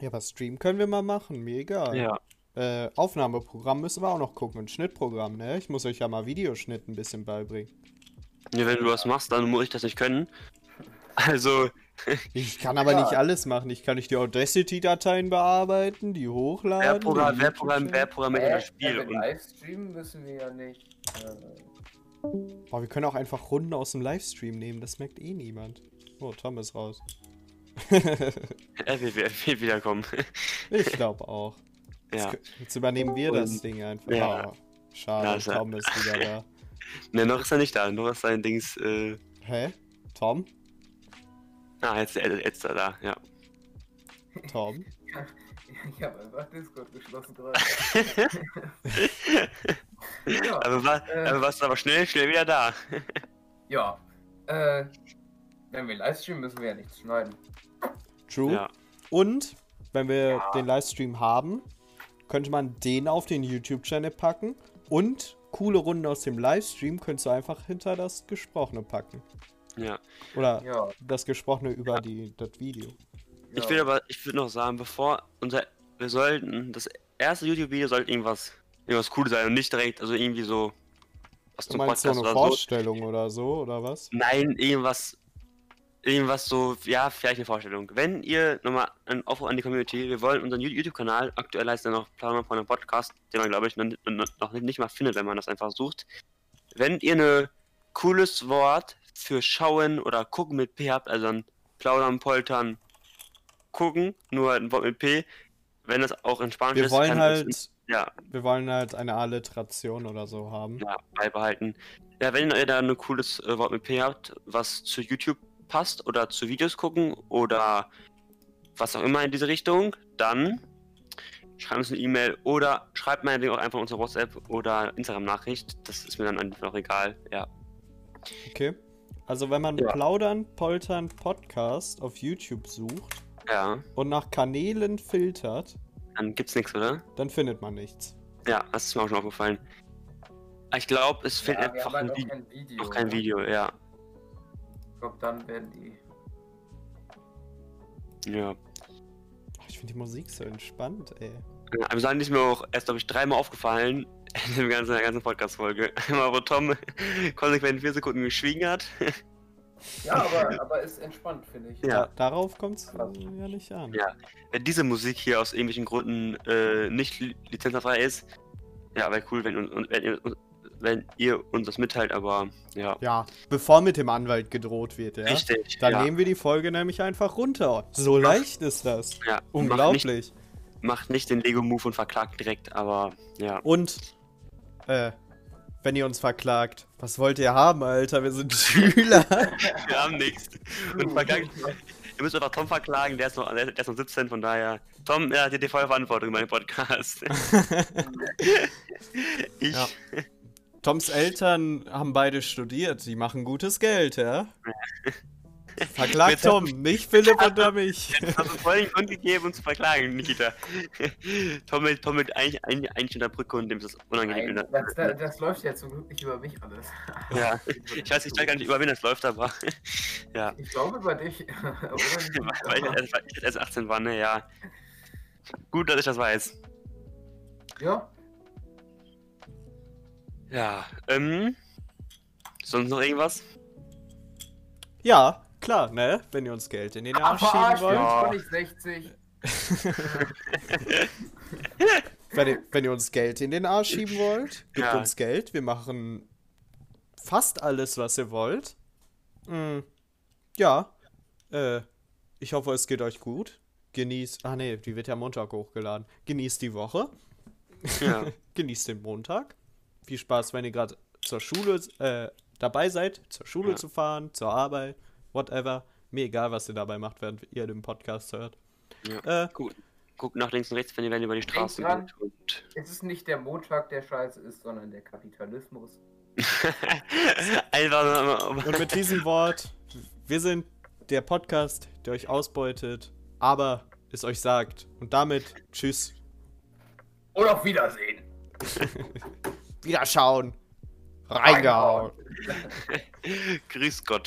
[SPEAKER 2] Ja, aber Stream können wir mal machen. Mir egal.
[SPEAKER 3] Ja.
[SPEAKER 2] Äh, Aufnahmeprogramm müssen wir auch noch gucken. Und Schnittprogramm, ne? Ich muss euch ja mal Videoschnitt ein bisschen beibringen.
[SPEAKER 3] Ja. Wenn du was machst, dann muss ich das nicht können. Also,
[SPEAKER 2] Ich kann aber
[SPEAKER 1] Ja.
[SPEAKER 2] nicht alles machen. Ich kann nicht die Audacity-Dateien bearbeiten, die hochladen.
[SPEAKER 3] wer, Programm, wer, Programm, wer programmiert
[SPEAKER 1] Äh,
[SPEAKER 3] das Spiel? Und
[SPEAKER 1] Livestreamen müssen wir ja nicht. Äh,
[SPEAKER 2] Aber wir können auch einfach Runden aus dem Livestream nehmen. Das merkt eh niemand. Oh, Tom ist raus.
[SPEAKER 3] er will, will wiederkommen.
[SPEAKER 2] Ich glaube auch.
[SPEAKER 3] ja.
[SPEAKER 2] Jetzt, jetzt übernehmen wir das Ding einfach.
[SPEAKER 3] ja.
[SPEAKER 2] Ah, schade,
[SPEAKER 3] er-
[SPEAKER 2] Tom ist wieder da.
[SPEAKER 3] Ne, noch ist er nicht da. Noch ist sein Dings, äh.
[SPEAKER 2] Hä? Tom?
[SPEAKER 3] Ah, jetzt, jetzt ist er da, ja.
[SPEAKER 2] Tom?
[SPEAKER 1] ich habe einfach Discord geschlossen gerade. ja,
[SPEAKER 3] Aber, war,
[SPEAKER 1] Äh.
[SPEAKER 3] aber warst du aber schnell, schnell wieder da.
[SPEAKER 1] ja. Äh, wenn wir Livestreamen, müssen wir ja nichts schneiden.
[SPEAKER 2] True.
[SPEAKER 3] Ja.
[SPEAKER 2] Und, wenn wir
[SPEAKER 1] Ja.
[SPEAKER 2] den Livestream haben, könnte man den auf den YouTube-Channel packen. Und coole Runden aus dem Livestream könntest du einfach hinter das Gesprochene packen.
[SPEAKER 3] Ja.
[SPEAKER 2] Oder
[SPEAKER 1] Ja.
[SPEAKER 2] das Gesprochene über die, das Video.
[SPEAKER 3] Ich
[SPEAKER 1] ja.
[SPEAKER 3] will aber, ich würde noch sagen, bevor unser, wir sollten, das erste YouTube-Video sollte irgendwas, irgendwas cool sein und nicht direkt, also irgendwie so, was
[SPEAKER 2] Du
[SPEAKER 3] zum
[SPEAKER 2] meinst so
[SPEAKER 3] Podcast
[SPEAKER 2] eine
[SPEAKER 3] oder so.
[SPEAKER 2] Vorstellung oder so, oder was?
[SPEAKER 3] Nein, irgendwas, irgendwas so, ja, vielleicht eine Vorstellung. Wenn ihr nochmal einen Aufruf an die Community, wir wollen unseren YouTube-Kanal, aktuell heißt er noch Planer von einem Podcast, den man, glaube ich, noch, nicht, mal findet, wenn man das einfach sucht. Wenn ihr ein cooles Wort für schauen oder gucken mit P habt, also dann plaudern, poltern, gucken, nur ein Wort mit P, wenn das auch in Spanisch
[SPEAKER 2] Wir
[SPEAKER 3] ist,
[SPEAKER 2] wollen halt,
[SPEAKER 3] es- ja,
[SPEAKER 2] wir wollen halt eine Alliteration oder so haben.
[SPEAKER 3] ja, beibehalten. Ja, wenn ihr da ein cooles äh, Wort mit P habt, was zu YouTube passt oder zu Videos gucken oder was auch immer in diese Richtung, dann schreibt uns eine E-Mail oder schreibt meinetwegen auch einfach unsere WhatsApp oder Instagram-Nachricht. Das ist mir dann einfach egal. Ja.
[SPEAKER 2] Okay. Also wenn man
[SPEAKER 3] Ja.
[SPEAKER 2] Plaudern, Poltern, Podcast auf YouTube sucht
[SPEAKER 3] Ja,
[SPEAKER 2] und nach Kanälen filtert,
[SPEAKER 3] dann gibt's nichts, oder?
[SPEAKER 2] dann findet man nichts.
[SPEAKER 3] Ja, das ist mir auch schon aufgefallen. Ich glaube, es fehlt
[SPEAKER 1] Ja, wir
[SPEAKER 3] einfach
[SPEAKER 1] haben
[SPEAKER 3] ein
[SPEAKER 1] halt auch
[SPEAKER 3] Video.
[SPEAKER 1] kein Video.
[SPEAKER 3] Auch kein
[SPEAKER 1] ne?
[SPEAKER 3] Video, ja.
[SPEAKER 1] Ich glaube, dann werden die.
[SPEAKER 3] Ja.
[SPEAKER 2] Ich finde die Musik so entspannt, ey.
[SPEAKER 3] Aber sagen ist mir auch erst, glaube ich, dreimal aufgefallen in der ganzen, der ganzen Podcast-Folge. Einmal, wo Tom konsequent vier Sekunden geschwiegen hat.
[SPEAKER 1] Ja, aber, aber ist entspannt, finde ich.
[SPEAKER 3] Ja.
[SPEAKER 2] Da, darauf kommt es ja nicht an.
[SPEAKER 3] Ja. Wenn diese Musik hier aus irgendwelchen Gründen äh, nicht li- lizenzfrei ist, ja, wäre cool, wenn, un- un- wenn, ihr, wenn ihr uns das mitteilt, aber ja.
[SPEAKER 2] Ja, bevor mit dem Anwalt gedroht wird, ja.
[SPEAKER 3] Richtig.
[SPEAKER 2] Dann
[SPEAKER 3] ja.
[SPEAKER 2] nehmen wir die Folge nämlich einfach runter. So leicht ist das.
[SPEAKER 3] ja. Macht nicht,
[SPEAKER 2] Unglaublich.
[SPEAKER 3] macht nicht den Lego-Move und verklagt direkt, aber ja.
[SPEAKER 2] Und, äh, wenn ihr uns verklagt, was wollt ihr haben, Alter? Wir sind Schüler.
[SPEAKER 3] Wir haben nichts. Und verklagt, ihr müsst einfach Tom verklagen, der ist noch, der ist noch 17, von daher. Tom, er hat die volle Verantwortung in meinem Podcast. ich.
[SPEAKER 2] Ja. Toms Eltern haben beide studiert. Die machen gutes Geld, ja? Verklagt
[SPEAKER 3] Jetzt-
[SPEAKER 2] Tom, nicht Philipp oder mich.
[SPEAKER 3] Hast du vollen Grund gegeben, uns zu verklagen, Nikita. Tom mit, Tom mit eigentlich, eigentlich, eigentlich in der Brücke und dem ist das unangenehm.
[SPEAKER 1] Nein, das, das, das läuft ja zum Glück nicht über mich alles.
[SPEAKER 3] Ja, ich weiß, ich weiß gar nicht, über wen das läuft, aber ja.
[SPEAKER 1] Ich glaube über dich.
[SPEAKER 3] Weil ich erst 18 war, ne, ja. Gut, dass ich das weiß.
[SPEAKER 1] ja,
[SPEAKER 3] Ja, ähm. Sonst noch irgendwas?
[SPEAKER 2] Ja, klar, ne? Wenn ihr uns Geld in den Arsch schieben wollt.
[SPEAKER 3] Ja.
[SPEAKER 1] ich 60.
[SPEAKER 2] Wenn ihr, wenn ihr uns Geld in den Arsch schieben wollt, gebt
[SPEAKER 3] Ja.
[SPEAKER 2] uns Geld. Wir machen fast alles, was ihr wollt. Mm, ja. Äh, ich hoffe, es geht euch gut. Genießt. Ah, nee, die wird ja Montag hochgeladen. Genießt die Woche.
[SPEAKER 3] Ja.
[SPEAKER 2] Genießt den Montag. Viel Spaß, wenn ihr gerade zur Schule äh, dabei seid, zur Schule
[SPEAKER 3] Ja.
[SPEAKER 2] zu fahren, zur Arbeit, whatever. Mir egal, was ihr dabei macht, während ihr den Podcast hört.
[SPEAKER 3] ja.
[SPEAKER 2] Äh,
[SPEAKER 3] Gut. Guckt nach links und rechts, wenn ihr über die Straße
[SPEAKER 1] dran.
[SPEAKER 3] geht. Und
[SPEAKER 1] Es ist nicht der Montag, der scheiße ist, sondern der Kapitalismus.
[SPEAKER 3] Einfach
[SPEAKER 2] Und mit diesem Wort, wir sind der Podcast, der euch ausbeutet, aber es euch sagt. Und damit, tschüss,
[SPEAKER 1] Und auf Wiedersehen.
[SPEAKER 2] wiederschauen, reingehauen.
[SPEAKER 3] Grüß Gott.